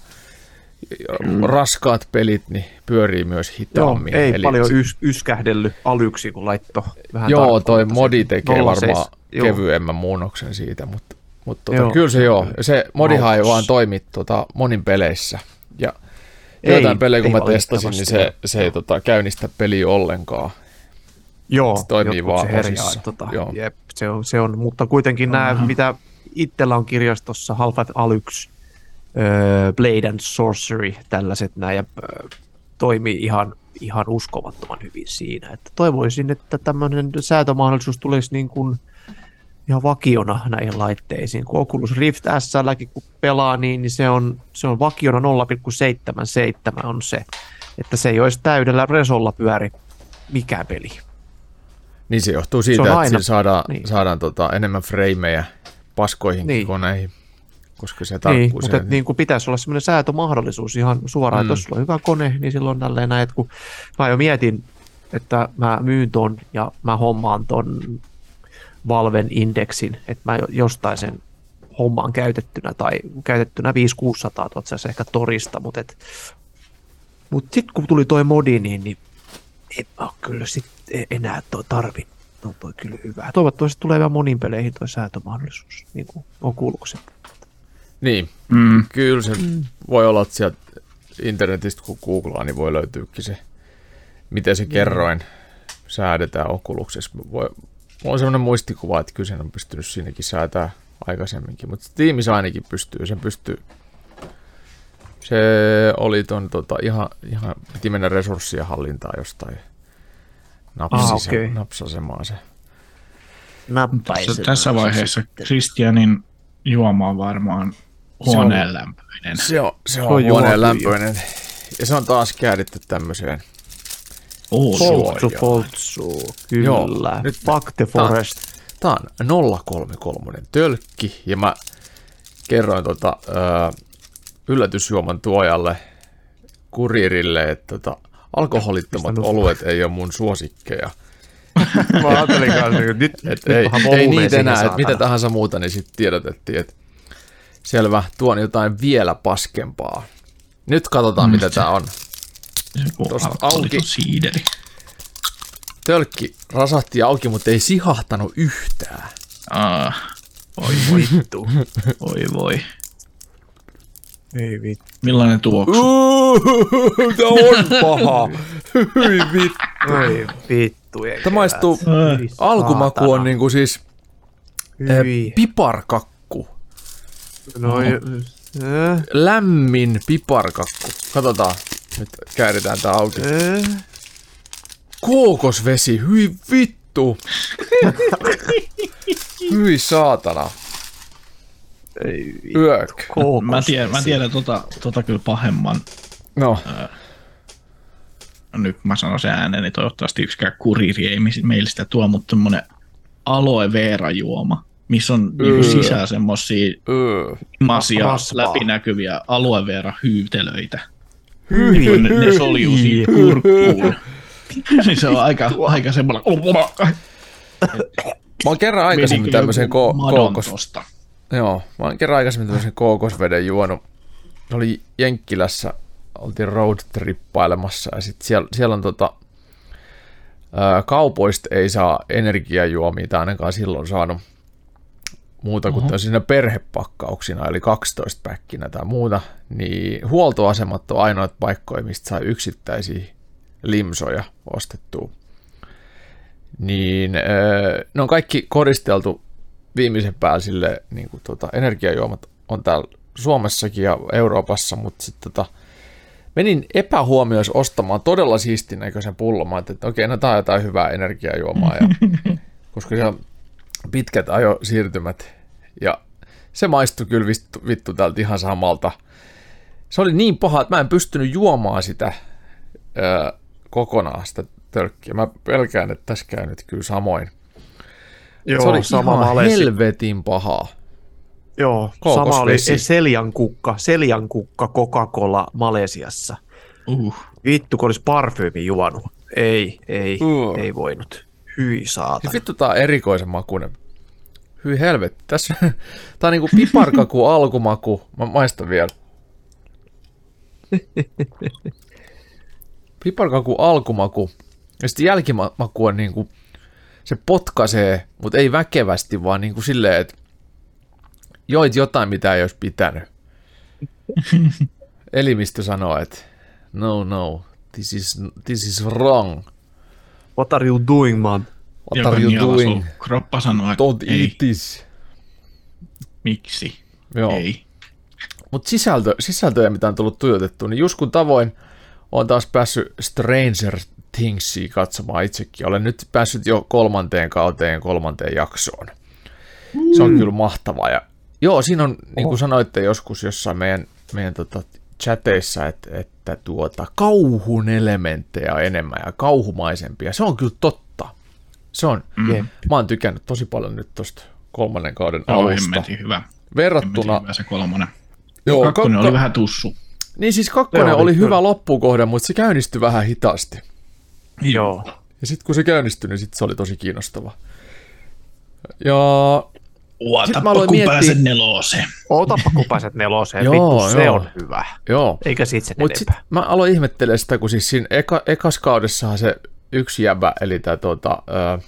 raskaat pelit niin pyörii myös joo, hitaammin. ei Eli paljon ys, yskähdellyt alyksi, kun laitto vähän Joo, toi modi tekee 0,7. varmaan Joo. kevyemmän muunnoksen siitä, mutta, mutta tota, Joo. kyllä se joo. Se modihan ei vaan toimi tota, monin peleissä. Ja Ei, joitain pelejä, kun ei mä testasin, niin se, se ei tota, käynnistä peliä ollenkaan. Joo, se toimii vaan se herjaa, Tota, Joo. jep, se, on, se on, mutta kuitenkin nämä, Aha. mitä itsellä on kirjastossa, Half-Life Alyx, öö, Blade and Sorcery, tällaiset nämä, ja öö, toimii ihan, ihan uskomattoman hyvin siinä. Että toivoisin, että tämmöinen säätömahdollisuus tulisi niin kuin ihan vakiona näihin laitteisiin. Kun Oculus Rift SLkin kun pelaa, niin, niin se, on, se on vakiona 0,77 on se, että se ei olisi täydellä resolla pyöri mikään peli. Niin se johtuu siitä, on että aina- siinä saadaan, niin. saadaan tota, enemmän freimejä paskoihin Niin. koneihin, koska se Niin, tarkkuus... mutta ei- et, niin kuin pitäisi olla semmoinen säätömahdollisuus ihan suoraan, Mm. että jos sulla on hyvä kone, niin silloin tälleen näin, että kun mä jo mietin, että mä myyn ton ja mä hommaan ton Valven indeksin, että mä jo- jostain sen hommaan käytettynä tai käytettynä 5-600 tuot sä ehkä torista, mutta et, mut sitten kun tuli toi modi, niin, niin en mä kyllä sit e- enää toi tarvi. No toi kyllä hyvä. Toivottavasti tulee vielä monin peleihin toi säätömahdollisuus, niin kuin on kuuluksen. Niin, Mm. kyllä se mm. voi olla, että sieltä internetistä kun googlaa, niin voi löytyykin se, miten se kerroin säädetään okuluksessa. Voi, mulla on sellainen muistikuva, että kyllä sen on pystynyt siinäkin säätää aikaisemminkin, mutta Steamissa ainakin pystyy, sen pystyy. Se oli ton tota, ihan, ihan, piti mennä resurssien hallintaan jostain napsise, Ah, okei. napsasemaan se. Tässä, tässä vaiheessa Kristianin juoma on varmaan huoneen lämpöinen. Se on, se on, on huoneen juotu lämpöinen. Ja se on taas kääritty tämmöiseen Oh, Poltsu, poltsu, kyllä. Joo, nyt- Fuck the tää on- forest. Tää on 033 tölkki ja mä kerroin tota, ö, yllätysjuoman tuojalle kurirille, että tota, alkoholittomat Pistän oluet ei ole mun suosikkeja. Mä ajattelin kanssa, että nyt, Et nyt ei, ei niitä enää, että mitä tahansa muuta, niin sitten tiedotettiin, että selvä, tuon jotain vielä paskempaa. Nyt katsotaan, Mm, mitä se- tää on. Alkoholiton auki. siideri. Tölkki rasahti auki, mutta ei sihahtanut yhtään. Ah, voi voi, Vittu. voi voi. Ei vittu. Millainen tuoksu? Tää on paha. Hyi vittu. Ei vittu. Tämä maistuu, alkumaku on niinku siis eh, Hyi. piparkakku. No, äh, Lämmin piparkakku. Katsotaan. Nyt kääritään tää auki. äh. Kookosvesi, hyi vittu. hyi saatana. Ei vittu. Yök. Mä tiedän, mä tiedän tota, tota kyllä pahemman. No, Nyt kun mä sanon sen ääneen, niin toivottavasti yksikään kuriiri ei meille sitä tuo, mutta semmonen aloe vera juoma, missä on niinku Öö. sisään semmosia öö. masia Rasvaa. läpinäkyviä aloe vera hyytelöitä. Hyi. Niin ne, ne soljuu siihen kurkkuun. niin se on aika, aika semmoinen... Mä oon kerran aikaisemmin tämmöisen ko- kookos... Joo, mä oon kerran aikaisemmin tämmöisen kookosveden juonut. Se oli Jenkkilässä, oltiin roadtrippailemassa ja sit siellä, siellä on tota, ää, kaupoista ei saa energiajuomia, tai ainakaan silloin saanut muuta kuin siinä perhepakkauksina, eli 12 päkkinä tai muuta, niin huoltoasemat on ainoat paikkoja, mistä saa yksittäisiä limsoja ostettua. Niin ne on kaikki koristeltu viimeisen päällä sille niin kuin, tota, energiajuomat on täällä Suomessakin ja Euroopassa, mutta sitten tota, menin epähuomioissa ostamaan todella siistin näköisen pullon. Mä että okei, no tää on jotain hyvää energiajuomaa. Ja, koska se on pitkät ajosiirtymät ja se maistui kyllä vittu, vittu tältä ihan samalta. Se oli niin paha, että mä en pystynyt juomaan sitä öö, kokonaan sitä tölkkiä. Mä pelkään, että tässä käy nyt kyllä samoin. Joo, se oli sama ihan malesi. helvetin pahaa. Joo, Kookosvesi. sama oli Seljan kukka, Seljan kukka Coca-Cola Malesiassa. Uh. Vittu, kun olisi parfyymi juonut. Ei, ei, Uh. ei voinut. Hyi saatana. Siis vittu tää on erikoisen makuinen. Hyi helvetti. Tässä tää on niinku piparkaku alkumaku. Mä maistan vielä. Piparkaku alkumaku. Ja sitten jälkimaku on niinku, se potkaisee, mutta ei väkevästi, vaan niinku silleen, että joit jotain, mitä ei olisi pitänyt. Elimistö sanoo, että no, no, this is, this is wrong. What are you doing, man? What Joka are you doing? sun Kroppa sanoo, että Don't ei, eat this. miksi? Joo. Ei. Mutta sisältö, sisältöjä, mitä on tullut tuijotettua, niin Juskun tavoin on taas päässyt Stranger Thingsia katsomaan itsekin. Olen nyt päässyt jo kolmanteen kauteen, kolmanteen jaksoon. Se on kyllä mahtavaa. Ja, joo, siinä on, niin kuin sanoitte joskus jossain meidän, meidän tota, chateissa, että, että tuota, kauhun elementtejä on enemmän ja kauhumaisempia. Se on kyllä totta. Se on. Mm. Mä oon tykännyt tosi paljon nyt tosta kolmannen kauden Joo, alusta. hemmetin hyvä. Hemmetin Verrattuna, hyvä se kolmonen. joo, Kakkonen kakko- oli vähän tussu. Niin siis kakkonen Joo, oli, oli hyvä loppukohde, mutta se käynnistyi vähän hitaasti. Joo. Ja sitten kun se käynnistyi, niin sit se oli tosi kiinnostava. Ja Ootapa, kun miettiä- pääsen neloseen. Ootapa, kun pääset neloseen. Joo, Vittu, se joo. on hyvä. joo, Eikä sit sen mutta sitten enempää. mä aloin ihmettelemään sitä, kun siis siinä eka, ekas kaudessahan se yksi jäbä, eli tämä tuota, uh,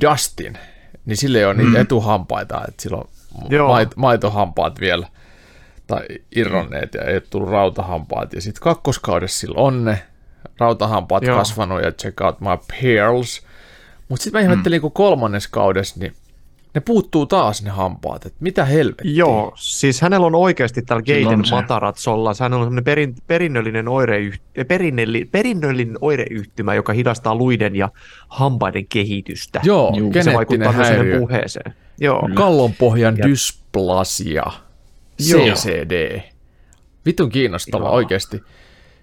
Dustin, niin sille ei ole niitä etuhampaita, että sillä on Joo. mait, maitohampaat vielä, tai irronneet ja ei ole tullut rautahampaat. Ja sitten kakkoskaudessa sillä on ne rautahampaat Joo. kasvanut ja check out my pearls. Mutta sitten mä ihmettelin, kun kolmannes kaudessa, niin ne puuttuu taas ne hampaat, että mitä helvettiä. Joo, siis hänellä on oikeasti Gaten se. Mataratsolla, hänellä on semmoinen perin, perinnöllinen, oireyht, perinnelli, perinnöllinen oireyhtymä, joka hidastaa luiden ja hampaiden kehitystä. Joo, Juu, se vaikuttaa myös häiriö. puheeseen. Joo, Kallonpohjan Ja- dysplasia. CCD. Vitun kiinnostava Joo. oikeasti.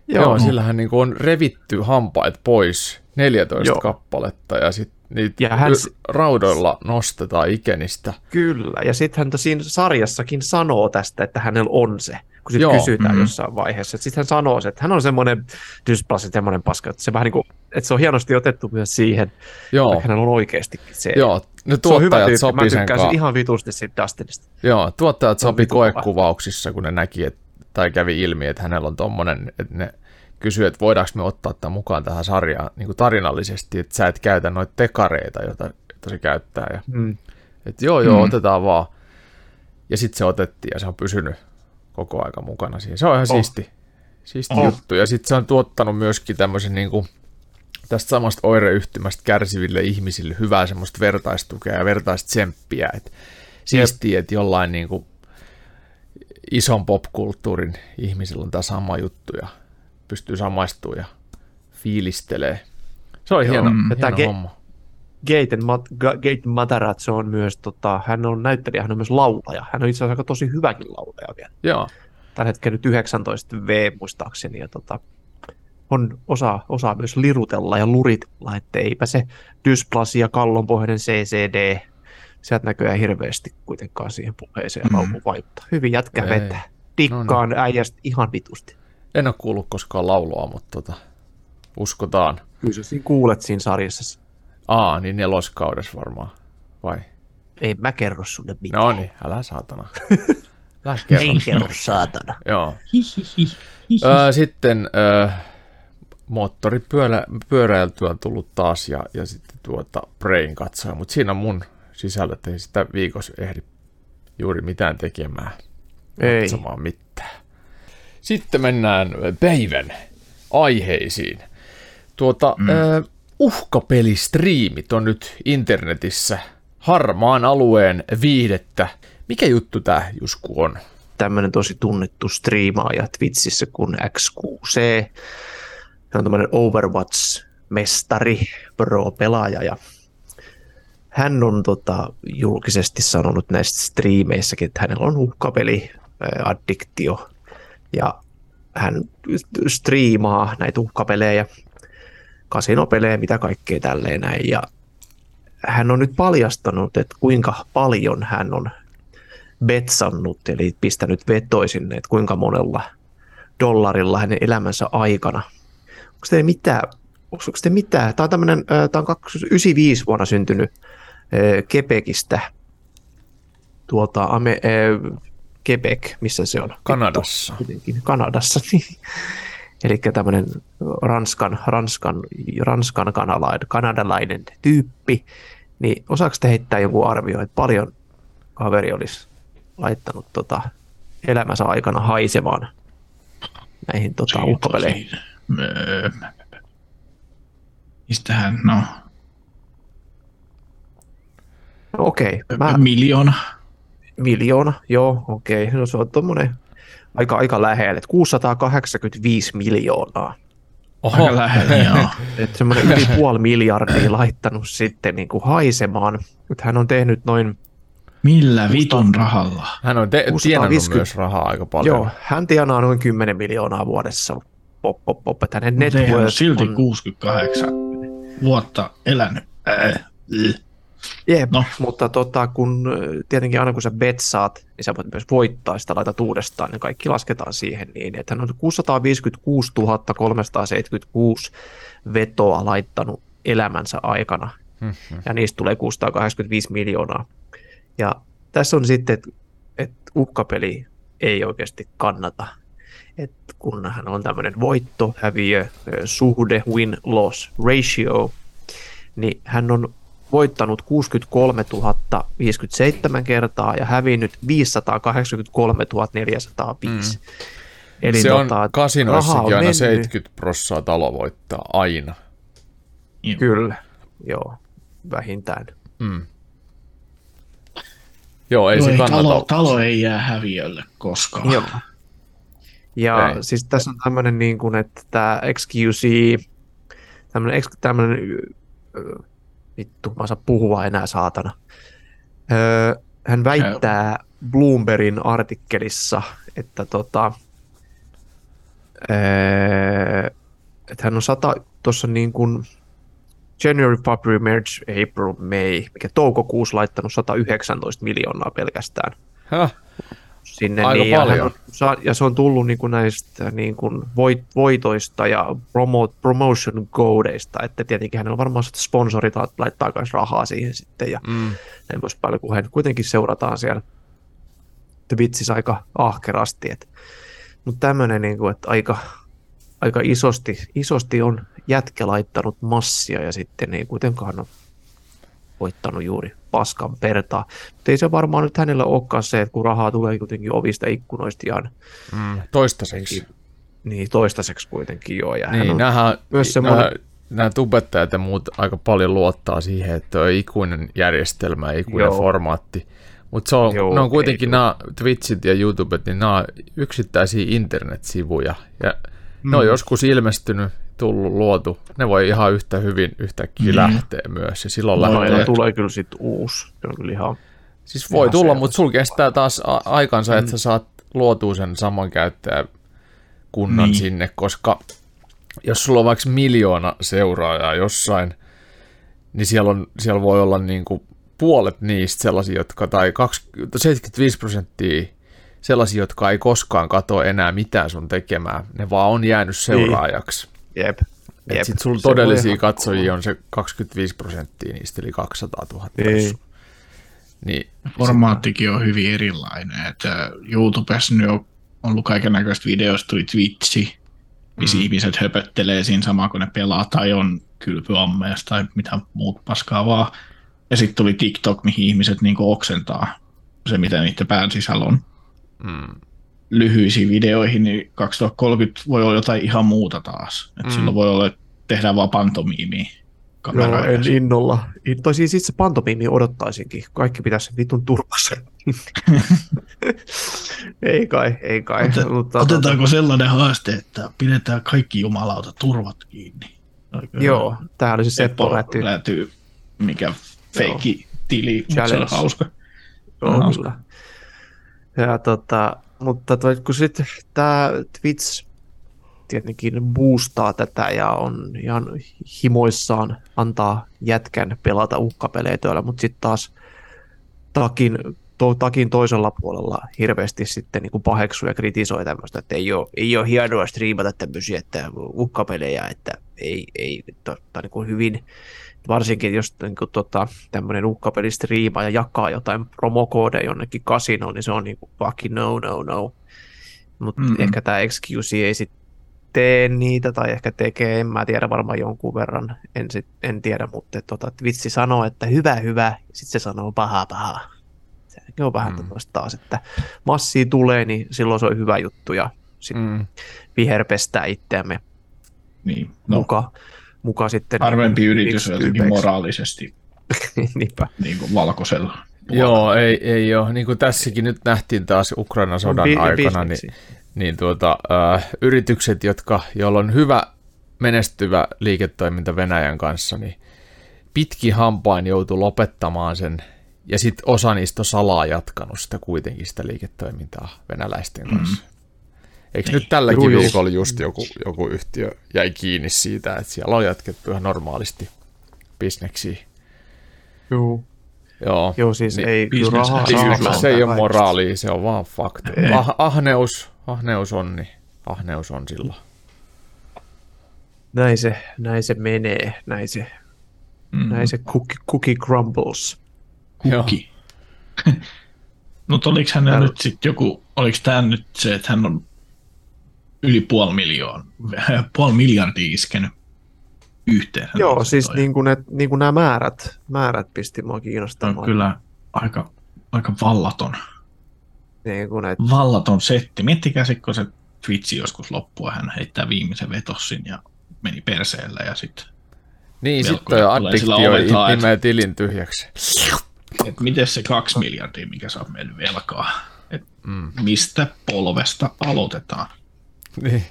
Joo, joo. Sillähän niinku on revitty hampaat pois 14 Joo. kappaletta ja sitten niitä Ja hän- raudoilla nostetaan ikenistä. kyllä. Ja sitten hän siinä sarjassakin sanoo tästä, että hänellä on se. kun sitten kysytään mm. jossain vaiheessa. Sitten hän sanoo, että hän on semmoinen dysplasi, semmoinen paska, että se vähän niin kuin, että se on hienosti otettu myös siihen, Joo, vaikka hänellä on oikeastikin se. joo. Ne Se on hyvä tuottajat tyyppi, sopi mä sen tykkäsin kanssa. ihan vitusti siitä Dustinista. Joo, tuottajat sopi koekuvauksissa, kun ne näki, et, tai kävi ilmi, että hänellä on tommonen, että ne kysyi, että voidaanko me ottaa tämän mukaan tähän sarjaan niin kuin tarinallisesti, että sä et käytä noita tekareita, joita, joita se käyttää. Ja, Mm. että joo, joo, Mm. otetaan vaan. Ja sitten se otettiin ja se on pysynyt koko aika mukana siinä. Se on ihan Oh. siisti, siisti Oh. juttu. Ja sitten se on tuottanut myöskin tämmöisen niin kuin, tästä samasta oireyhtymästä kärsiville ihmisille hyvää semmoista vertaistukea ja vertaistsemppiä. Et siistiä, että jollain niin kuin ison popkulttuurin ihmisillä on tämä sama juttu ja pystyy samaistumaan ja fiilistelee. Se on Joo. hieno, Mm. Ja hieno ge- homma. Gaten, Mat- Gaten Matarazzo on myös, tota, hän on näyttelijä, hän on myös laulaja. Hän on itse asiassa aika tosi hyväkin laulaja vielä. Joo, Tällä hetkellä nyt 19 V muistaakseni. Ja tota, on osa, osaa myös lirutella ja luritella, että eipä se dysplasia, kallonpohjainen CCD, sieltä näköjään hirveästi kuitenkaan siihen puheeseen Mm. vaikuttaa. Hyvin jätkä vetää. Dikkaan äijästä ihan vitusti. En ole kuullut koskaan laulua, mutta tota, uskotaan. Kyllä sä siinä kuulet siinä sarjassa. Aa, niin neloskaudessa varmaan. Vai? Ei mä kerro sulle mitään. No niin, älä saatana. Älä kerro. Ei kerro saatana. Joo. Ö, sitten ö, moottoripyöräiltyä on tullut taas ja, ja sitten tuota Brain katsoa, mutta siinä on mun sisällöt, ei sitä viikossa ehdi juuri mitään tekemään, Ei. katsomaan mitään. Sitten mennään päivän aiheisiin. Tuota, mm. ö, uhkapelistriimit on nyt internetissä harmaan alueen viihdettä. Mikä juttu tämä Jusku on? tämmöinen tosi tunnettu striimaaja Twitchissä kuin X6C. Hän on tämmöinen Overwatch-mestari, pro-pelaaja ja hän on tota, julkisesti sanonut näistä striimeissäkin, että hänellä on uhkapeli addiktio ja hän striimaa näitä uhkapelejä, kasinopelejä, mitä kaikkea tälleen näin. Ja hän on nyt paljastanut, että kuinka paljon hän on betsannut, eli pistänyt vetoa sinne, että kuinka monella dollarilla hänen elämänsä aikana. Onko teillä mitään, onko teillä mitään, tämä on tämmöinen, tämä on 95 vuonna syntynyt ö, Quebecistä, tuolta Ame, Quebec, missä se on? Kanadassa. Kuitenkin Kanadassa. niin. Eli tämmöinen Ranskan, Ranskan, Ranskan kanalainen, kanadalainen tyyppi. Niin osaako te heittää joku arvio, että paljon kaveri olisi laittanut tota elämänsä aikana haisemaan näihin tota, uhkapeleihin? Öö, Mistähän, no, No, okei, okay. mä, miljoona. Miljoona, joo, okei. Okay. No se on tommonen aika, aika lähellä, että 685 miljoonaa. Oho, Aika lähellä, joo. Että semmoinen yli puoli miljardia laittanut sitten niin kuin haisemaan. Nyt hän on tehnyt noin, Millä vitun rahalla? hän on te- 650. tienannut myös rahaa aika paljon. joo, hän tienaa noin 10 miljoonaa vuodessa. Pop, pop, pop, että hänen net worth silti on, 68 vuotta elänyt. Äh, äh. Jep, no. Mutta tota, kun tietenkin aina kun sä betsaat, niin sä voit myös voittaa sitä, laitat uudestaan, niin kaikki lasketaan siihen niin, että hän on 656 376 vetoa laittanut elämänsä aikana, Mhm. ja niistä tulee 685 miljoonaa. Ja tässä on sitten, että et uhkapeli ei oikeasti kannata. Et kun hän on tämmöinen voitto, häviö, suhde, win-loss ratio, niin hän on voittanut 63 057 kertaa ja hävinnyt 583 405. Mm. Eli se on kasinoissakin on aina mennyt. 70 prossaa talo voittaa aina. Kyllä, joo, vähintään. Mm. Joo, ei Joo, se ei, kannata. talo, talo ei jää häviölle koskaan. Joo. Ja Ei. siis tässä on tämmöinen niin kuin, että tämä XQC, tämmöinen, tämmöinen vittu, mä en saa puhua enää saatana. Öö, hän väittää Bloombergin artikkelissa, että tota, öö, että hän on sata, tuossa niin kuin January, February, March, April, May, mikä toukokuussa laittanut 119 miljoonaa pelkästään. Häh? Sinne. Aika niin, ja, paljon. on, sa- ja se on tullut niin kuin näistä niin kuin voit, voitoista ja promo, promotion codeista, että tietenkin hänellä on varmaan sitten sponsorit laittaa myös rahaa siihen sitten ja Mm. näin poispäin, kun hän kuitenkin seurataan siellä Twitchissä aika ahkerasti. Et, mutta tämmöinen, niin kuin, että aika, aika isosti, isosti on jätkä laittanut massia ja sitten ei kuitenkaan ole voittanut juuri paskan pertaa. Mutta ei se varmaan nyt hänellä olekaan se, että kun rahaa tulee kuitenkin ovista ikkunoista ihan Mm. Toistaiseksi. niin toistaiseksi kuitenkin joo. Ja hän Niin, on, nämähän, myös semmoinen- nämä, nämä tubettajat ja muut aika paljon luottaa siihen, että on ikuinen järjestelmä, ikuinen Joo. formaatti. Mutta se on, Joo, ne on ei kuitenkin kyllä. nämä Twitchit ja YouTubet, niin nämä on yksittäisiä internetsivuja. Ja ne on joskus ilmestynyt, tullut, luotu. Ne voi ihan yhtä hyvin yhtäkkiä Niin. lähteä myös. Ja silloin Voi lähtee. Tulee kyllä sitten uusi. Se on kyllä ihan... Siis voi Ihan tulla, mutta sul kestää taas a- aikansa, että sä saat luotua sen saman käyttäjäkunnan Niin. sinne, koska jos sulla on vaikka miljoona seuraajaa jossain, niin siellä, on, siellä voi olla niin kuin puolet niistä sellaisia, jotka, tai 20, 75 prosenttia sellaisia, jotka ei koskaan katso enää mitään sun tekemää. Ne vaan on jäänyt seuraajaksi. Jep. Et Jep. sit sulla todellisia katsojia on se 25 prosenttia niistä, eli 200 000. Niin. Niin, Formaattikin on hyvin erilainen. Että YouTubessa nyt on ollut kaiken näköistä videoista, tuli Twitchi, missä mm. ihmiset höpöttelee siinä samaa, kun ne pelaa, tai on kylpyammeessa tai mitä muut paskaa vaan. Ja sitten tuli TikTok, mihin ihmiset niinku oksentaa se, mitä niiden pään sisällä on. mm, Lyhyisiin videoihin, niin 2030 voi olla jotain ihan muuta taas. Et Mm. Silloin voi olla, että tehdään vaan pantomiimiä Joo, kameraa. en innolla. In- Tai siis itse pantomiimi odottaisinkin. Kaikki pitäisi sen vitun turvassa. ei kai, ei kai. Ote, mutta, otetaanko sellainen haaste, että pidetään kaikki jumalauta turvat kiinni? Joo, tää oli se Seppo Räty. lätyy, mikä feikki tili, mutta se on hauska. Joo, Hauska. kyllä. Ja tota, mutta toi, kun sitten tämä Twitch tietenkin boostaa tätä ja on ihan himoissaan antaa jätkän pelata uhkapelejä täällä, mutta sitten taas takin, to, takin toisella puolella hirveästi sitten niin paheksuu ja kritisoi tämmöistä, että ei ole, ei ole hienoa striimata tämmöisiä että uhkapelejä, että ei, ei tota, niin kuin hyvin varsinkin jos niin kuin, tota, tämmöinen uhkapeli striimaa ja jakaa jotain promokoodeja jonnekin kasinoon, niin se on niin kuin fucking no, no, no. Mutta Mm-mm. ehkä tämä XQC ei sitten tee niitä, tai ehkä tekee, en mä tiedä varmaan jonkun verran, en, sit, en tiedä, mutta tota, Twitch sanoo, että hyvä, hyvä, ja sitten se sanoo paha, paha. Se on vähän Mm. taas, että massia tulee, niin silloin se on hyvä juttu, ja sitten mm. viherpestää itseämme Niin, no, muka, muka sitten. harvempi yritys on jotenkin moraalisesti Niinpä. niin kuin valkoisella. Joo, ei, ei ole. Niin kuin tässäkin nyt nähtiin taas Ukrainan sodan Bi- aikana, niin, bisneksi. niin tuota, äh, yritykset, jotka, joilla on hyvä menestyvä liiketoiminta Venäjän kanssa, niin pitkin hampain joutuu lopettamaan sen, ja sitten osa niistä on salaa jatkanut sitä kuitenkin sitä liiketoimintaa venäläisten kanssa. Mm. Eikö nyt tälläkin Juu, juu. viikolla just joku, joku yhtiö jäi kiinni siitä, että siellä on jatkettu ihan normaalisti bisneksiä. Joo. Joo. Joo, siis Niin, ei kyllä rahaa Ei, saa se ei ole moraalia, se on vaan fakta. Ah, ahneus, ahneus on, niin ahneus on silloin. Näin se, näin se menee, näin se, Mm. näin se cookie, cookie crumbles. Kukki. Mutta oliko hänellä nyt sitten joku, oliko tämä nyt se, että hän on yli puoli miljoon, puoli miljardia iskenyt yhteen? Joo, siis Toi niin kuin, ne, niin kuin nämä määrät, määrät pisti mua on kiinnostamaan. kyllä aika, aika vallaton, Niin kuin, et, vallaton setti. Miettikää sitten, kun se Twitchi joskus loppuu ja hän heittää viimeisen vetossin ja meni perseellä ja sitten, Niin, sitten toi addiktio et- imee tilin tyhjäksi. että miten se kaksi miljardia, mikä oot mennyt velkaa, että Mm. mistä polvesta aloitetaan? Niin.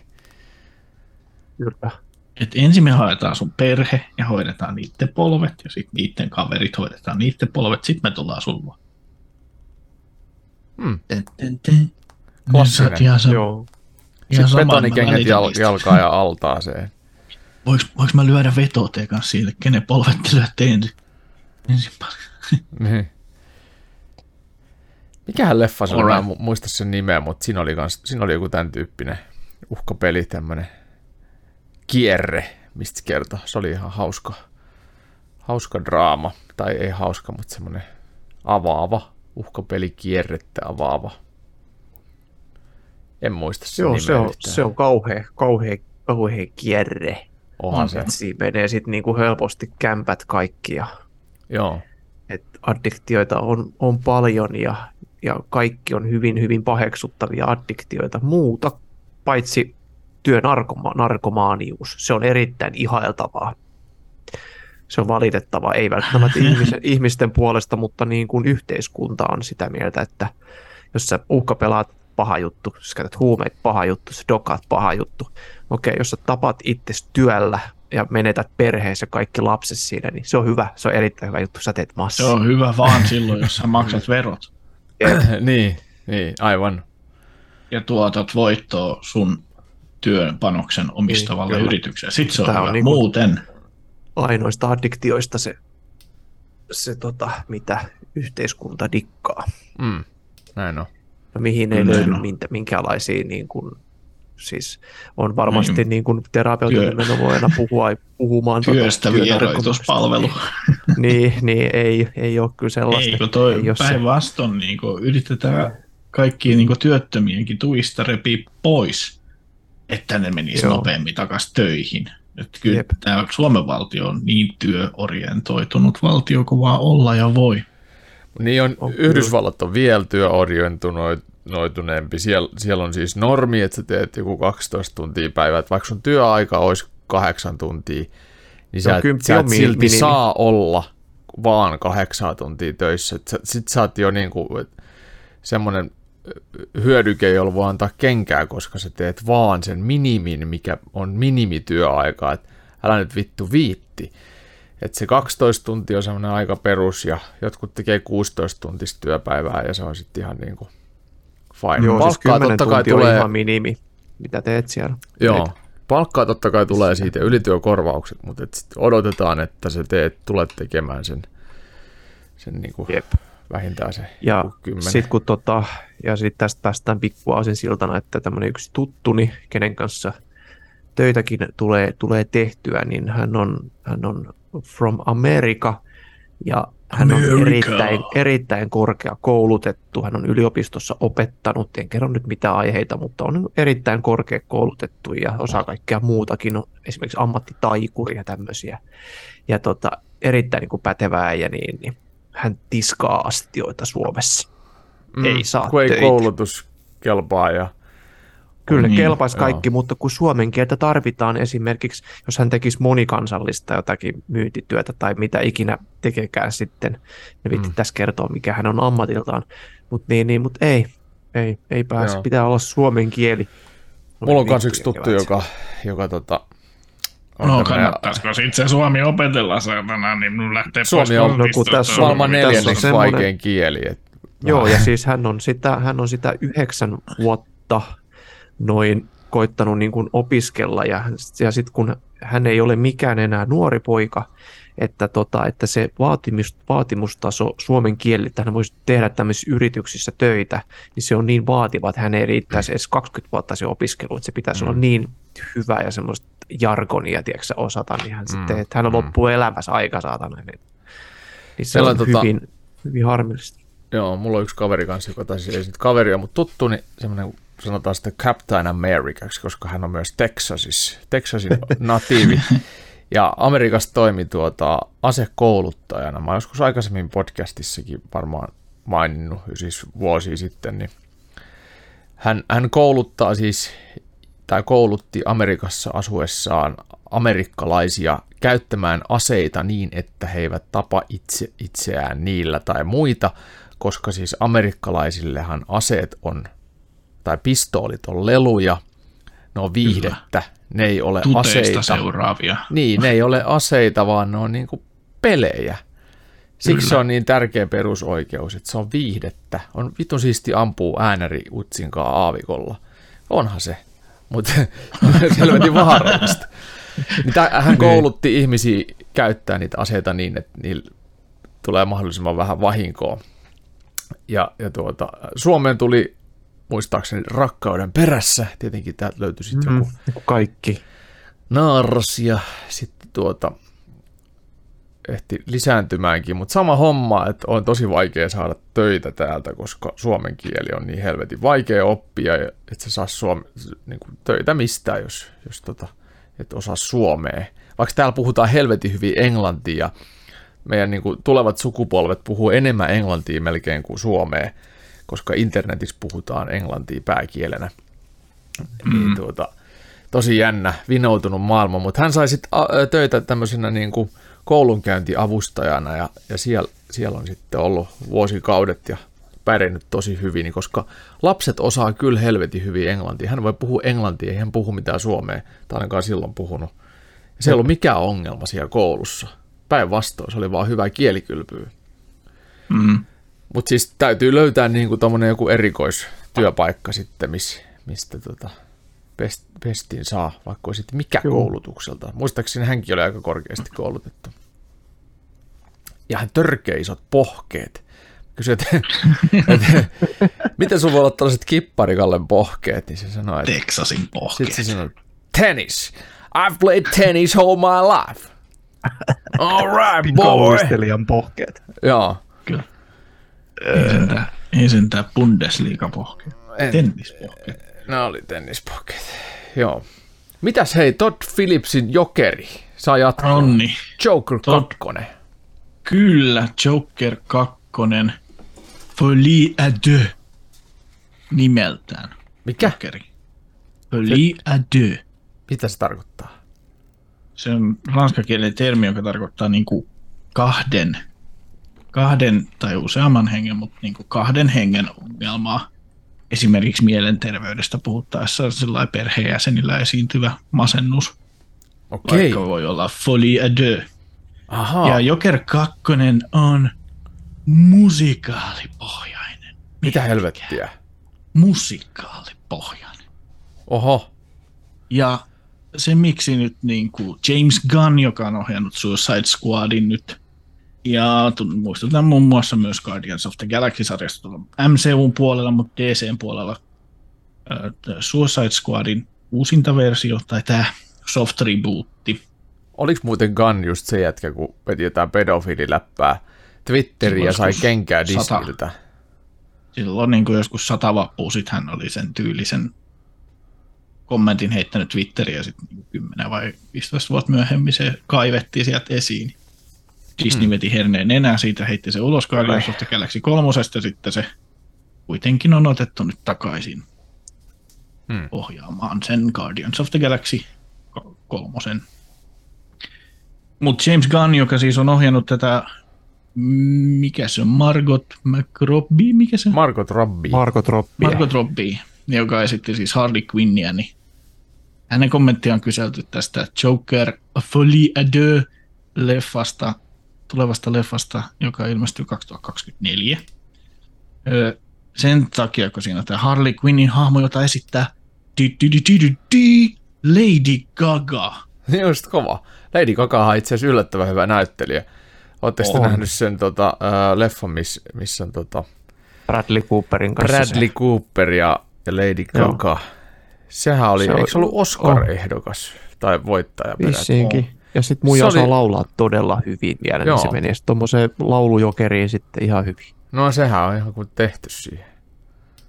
kyllä. Et ensin me haetaan sun perhe ja hoidetaan niiden polvet ja sitten niiden kaverit hoidetaan niiden polvet, sitten me tullaan sun luo. Mm. Klassinen. Ihan, sa- Joo. ihan Sitten betonikengät jal- jalkaa ja altaaseen. Voinko, voinko mä lyödä vetoa teidän kanssa sille, kenen polvet te lyötte ensin? ensin Niin. Mikähän leffa se oli, mä en Alright. mu- muista sen nimeä, mutta siinä oli, kans, siinä oli joku tämän tyyppinen uhkapeli, tämmönen kierre, mistä se kertoo. Se oli ihan hauska, hauska draama, tai ei hauska, mutta semmoinen avaava, uhkapeli kierrettä avaava. En muista sen Joo, se on, yhtään. se on kauhea, kauhea, kauhea kierre. Onhan on se. Siinä menee sitten niinku helposti kämpät kaikki ja Joo, et addiktioita on, on paljon ja, ja kaikki on hyvin, hyvin paheksuttavia addiktioita. Muuta paitsi työnarkoma- narkomaanius. Se on erittäin ihailtavaa. Se on valitettavaa, ei välttämättä ihmisen, ihmisten puolesta, mutta niin kuin yhteiskunta on sitä mieltä, että jos sä uhkapelaat paha juttu, jos käytät huumeita paha juttu, jos dokaat paha juttu. Okei, jos sä tapat itses työllä ja menetät perheessä kaikki lapset siinä, niin se on hyvä, se on erittäin hyvä juttu, sä teet Se massa. on hyvä vaan silloin, jos sä maksat verot niin, niin, aivan. Ja tuotat voittoa sun työn panoksen omistavalle Niin, yritykselle. Sitten se on Tää on niinku- Muuten Ainoista addiktioista se, se tota, mitä yhteiskunta dikkaa. Mm, näin on. No, mihin ei Kyllä, löydy no. minkä, minkälaisia, niin kuin, siis on varmasti Niin. niin kuin terapeutin voi aina puhua, puhumaan tota työstä työnarkomaanista. vieroituspalvelu. Niin, niin ei, ei ole kyllä sellaista. Ei, toi ei ole se. päinvastoin niin yritetään kaikki niin työttömienkin tuista repii pois, että ne menis Joo. nopeammin takaisin töihin. Että kyllä Jep. tämä Suomen valtio on niin työorientoitunut valtio kuin vaan olla ja voi. Niin on, On Yhdysvallat on vielä työorientoituneempi. Siellä, siellä on siis normi, että sä teet joku 12 tuntia päivää. Vaikka sun työaika olisi kahdeksan tuntia, niin sä, Joo, et- kymppi sä et silti minimi. saa olla vaan kahdeksan tuntia töissä. Et sä- Sit sä oot jo niinku, et semmoinen hyödyke, jolla voi antaa kenkää, koska sä teet vaan sen minimin, mikä on minimityöaika. Et älä nyt vittu viitti. Et se 12 tuntia on semmoinen aika perus ja jotkut tekee 16 tuntista työpäivää ja se on sitten ihan niinku fine. Joo, siis Palkkaa 10 totta kai tulee, ihan minimi, mitä teet siellä. joo, palkkaa totta kai tulee siitä ylityökorvaukset, mutta et sit odotetaan, että sä teet, tulet tekemään sen, sen niinku Jep. Vähintään se Ja sitten kun tota, ja sit tästä päästään pikkuaasin siltana, että tämmöinen yksi tuttuni, kenen kanssa töitäkin tulee, tulee tehtyä, niin hän on, hän on from America ja hän on America. erittäin, erittäin korkea koulutettu. Hän on yliopistossa opettanut, en kerro nyt mitä aiheita, mutta on erittäin korkea koulutettu ja osaa kaikkea muutakin, on esimerkiksi ammattitaikuri ja tämmöisiä. Ja tota, erittäin niin kuin pätevää ja niin, niin hän tiskaa astioita Suomessa. ei saa kun ei töitä. koulutus kelpaa ja Kyllä Niin, kelpaisi joo. kaikki, mutta kun suomen kieltä tarvitaan esimerkiksi, jos hän tekisi monikansallista jotakin myyntityötä tai mitä ikinä tekekään sitten, ne vitti Mm. tässä kertoa, mikä hän on ammatiltaan, mutta niin, niin, mut ei, ei, ei pääse, Joo. pitää olla suomen kieli. mulla on myös yksi tuttu, joka, joka tota, No kannattaisiko sitten se suomi opetella saatana, niin mun lähtee Suomi pois on- no kun tässä on- maailman neljänneksi vaikein kieli. Et, Joo, ja siis hän on sitä, hän on sitä yhdeksän vuotta noin koittanut niin kuin opiskella, ja, ja sitten kun hän ei ole mikään enää nuori poika, että, tota, että se vaatimus, vaatimustaso suomen kielellä, että hän voisi tehdä tämmöisissä yrityksissä töitä, niin se on niin vaativa, että hän ei riittäisi edes 20 vuotta se opiskelu, että se pitäisi olla niin hyvä ja semmoista jargonia, tiedätkö, osata, niin hän Mm, sitten, että hän mm. loppuu elämässä aika saatana. Niin, niin se on on tota- hyvin, hyvin harmillista. Joo, mulla on yksi kaveri kanssa, joka taisi ei kaveria, mutta tuttu, niin semmoinen sanotaan sitä Captain Americaksi, koska hän on myös Texasissa, Texasin natiivi. Ja Amerikassa toimi tuota asekouluttajana. Mä joskus aikaisemmin podcastissakin varmaan maininnut, siis vuosia sitten, niin hän, hän kouluttaa siis, tai koulutti Amerikassa asuessaan amerikkalaisia käyttämään aseita niin, että he eivät tapa itse, itseään niillä tai muita, koska siis amerikkalaisillehan aseet on, tai pistoolit on leluja, ne on viihdettä, ne ei ole Tuteista aseita. seuraavia. Niin, ne ei ole aseita, vaan ne on niinku pelejä. Siksi Kyllä. se on niin tärkeä perusoikeus, että se on viihdettä. On vitun siisti ampuu äänäri utsinkaa aavikolla. Onhan se, mutta selvätin vaarallista. Niin hän koulutti ihmisiä käyttää niitä aseita niin, että niillä tulee mahdollisimman vähän vahinkoa. Ja, ja tuota, Suomeen tuli muistaakseni rakkauden perässä. Tietenkin täältä löytyi sitten joku Mm, kaikki. naaras ja sitten tuota, ehti lisääntymäänkin, mutta sama homma, että on tosi vaikea saada töitä täältä, koska suomen kieli on niin helvetin vaikea oppia, ja et sä saa suome, niin kuin töitä mistään, jos, jos tota, et osaa suomea. Vaikka täällä puhutaan helvetin hyvin englantia, meidän niin kuin, tulevat sukupolvet puhuu enemmän englantia melkein kuin suomea, koska internetissä puhutaan englantia pääkielenä. Mm. Niin, tuota, tosi jännä, vinoutunut maailma, mutta hän sai sitten töitä tämmöisenä niin kuin koulunkäyntiavustajana ja, ja siellä, siellä on sitten ollut vuosikaudet ja pärjännyt tosi hyvin, koska lapset osaa kyllä helvetin hyvin englantia. Hän voi puhua englantia, ei hän puhu mitään suomea, tai ainakaan silloin puhunut. Se ei ollut mikään ongelma siellä koulussa. Päinvastoin, se oli vaan hyvä kielikylpyy. Mm. Mutta siis täytyy löytää niinku tommonen joku erikoistyöpaikka sitten, miss, mistä tota best, bestin saa, vaikka olisi sitten mikä Joo. koulutukselta. Muistaakseni hänkin oli aika korkeasti koulutettu. Ja hän törkeä isot pohkeet. Kysyi, että, että miten sun voi olla tällaiset kipparikallen pohkeet, niin se sanoi, että Texasin pohkeet. sitten se sanoi, tennis. I've played tennis all my life. All right, boy. Pohkeet. Joo. Kyllä. Ei sentään, ei sentään Bundesliga pohkeet. En- Tennispohkeet. Nämä oli tennispoket. Joo. Mitäs hei, Todd Phillipsin jokeri saa jatkaa. Onni. Joker Todd. 2. Kyllä, Joker 2. Folie à deux. Nimeltään. Mikä? Jokeri. Folie à deux. Mitä se tarkoittaa? Se on ranskakielinen termi, joka tarkoittaa niin kuin kahden, kahden tai useamman hengen, mutta niin kuin kahden hengen ongelmaa. Esimerkiksi mielenterveydestä puhuttaessa sillä perheenjäsenillä esiintyvä masennus, Okei. vaikka voi olla folie à deux. Ahaa. Ja Joker 2 on musikaalipohjainen. Mitä helvettiä? Musikaalipohjainen. Oho. Ja se miksi nyt niin kuin James Gunn, joka on ohjannut Suicide Squadin nyt, ja tu- muistutan muun muassa myös Guardians of the Galaxy-sarjasta MCUn puolella, mutta DCn puolella äh, Suicide Squadin uusinta versio, tai tämä soft rebootti. Oliko muuten Gun just se jätkä, kun veti jotain pedofiililäppää Twitteriin ja sai kenkää. Disneyltä? Silloin niin kuin joskus sata vappua, sit hän oli sen tyylisen kommentin heittänyt Twitteriin ja sitten niin 10 vai 15 vuotta myöhemmin se kaivettiin sieltä esiin. Disney Hmm. veti herneen nenää siitä, heitti se ulos Guardians of the Galaxy kolmosesta ja sitten se kuitenkin on otettu nyt takaisin Hmm. ohjaamaan sen Guardians of the Galaxy kol- kolmosen. Mutta James Gunn, joka siis on ohjannut tätä, mikä se on, Margot McRobbie, mikä se on? Margot Robbie. Margot Robbie. Margot Robbie, joka esitti siis Harley Quinnia, niin hänen kommenttiaan on kyselty tästä Joker A Folie à deux leffasta, tulevasta leffasta, joka ilmestyy 2024. Öö, sen takia, kun siinä on tämä Harley Quinnin hahmo, jota esittää Lady Gaga. Just kova. Lady Gaga on itse asiassa yllättävän hyvä näyttelijä. Oletteko sitten On. nähnyt sen tota, äh, leffon, miss, missä on tota, Bradley Cooperin kanssa. Bradley se. Cooper ja, ja Lady Joo. Gaga? Sehän oli, Se on- eikö se ollut Oscar-ehdokas tai voittaja? Vissiinkin. Ja sitten muija osaa oli- laulaa todella hyvin vielä, Joo. niin se meni tuommoiseen laulujokeriin sitten ihan hyvin. No sehän on ihan kuin tehty siihen.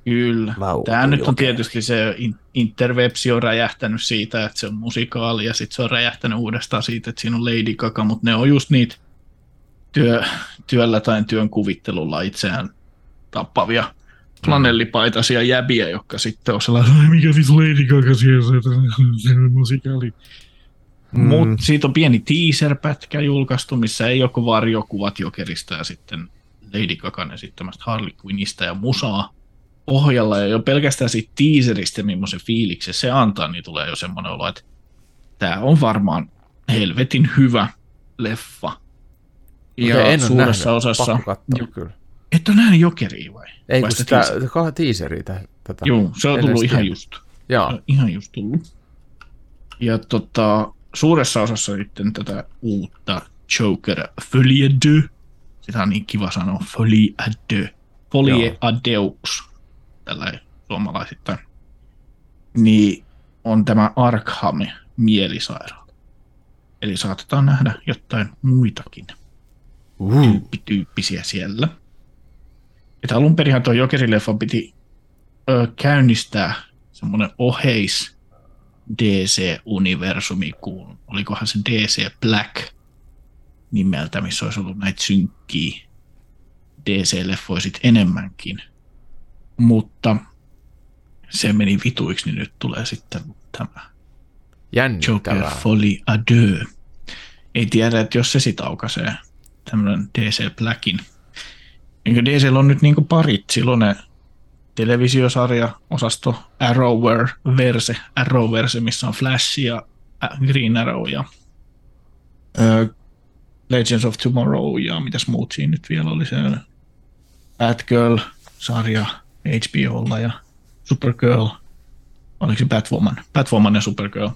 Kyllä. Laulu Tämä nyt on jokeri. tietysti se in- interwebsi on räjähtänyt siitä, että se on musikaali ja sitten se on räjähtänyt uudestaan siitä, että siinä on Lady Gaga, mutta ne on just niitä työ, työllä tai työn kuvittelulla itseään tappavia flanellipaitaisia jäbiä, jotka sitten on sellaisia, "Ai, mikä vittu Lady Gaga siellä, se- se on musikaali. Mm. Mutta siitä on pieni teaser-pätkä julkaistu, missä ei joko varjokuvat Jokerista ja sitten Lady Gagan esittämästä Harley Quinnistä ja musaa pohjalla. Ja jo pelkästään siitä teaserista, millaisen fiiliksen se antaa, niin tulee jo semmoinen olo, että tämä on varmaan helvetin hyvä leffa. Ja en suuressa nähnyt. osassa... Jo- kyllä. Et ole nähnyt Jokeria vai? Ei Vai kun sitä sitä, teaseria? teaseria tä- tätä. Joo, se on tullut ihan just. Joo. ihan just tullut. Ja tota, suuressa osassa sitten tätä uutta Joker Folie. Sitä on niin kiva sanoa, Folie à deux. Folie Joo. Adeux, tällä suomalaisittain, niin on tämä Arkham mielisairaala. Eli saatetaan nähdä jotain muitakin Uh. tyyppityyppisiä siellä. Että alun perinhän tuo Jokerileffan piti ö, käynnistää semmoinen oheis DC-universumi, kun olikohan se DC Black nimeltä, missä olisi ollut näitä synkkiä DC-leffoja enemmänkin. Mutta se meni vituiksi, niin nyt tulee sitten tämä Joker Jännittävää. Folie à deux. Ei tiedä, että jos se sit aukaisee tämmöinen DC Blackin. Eikö DCllä on nyt niinku parit, silloin ne televisiosarja, osasto Arrowverse, Arrowverse, missä on Flash ja Ä- Green Arrow ja ö, Legends of Tomorrow ja mitäs muut siinä nyt vielä oli se Batgirl-sarja HBOlla ja Supergirl. Oliko se Batwoman? Batwoman ja Supergirl.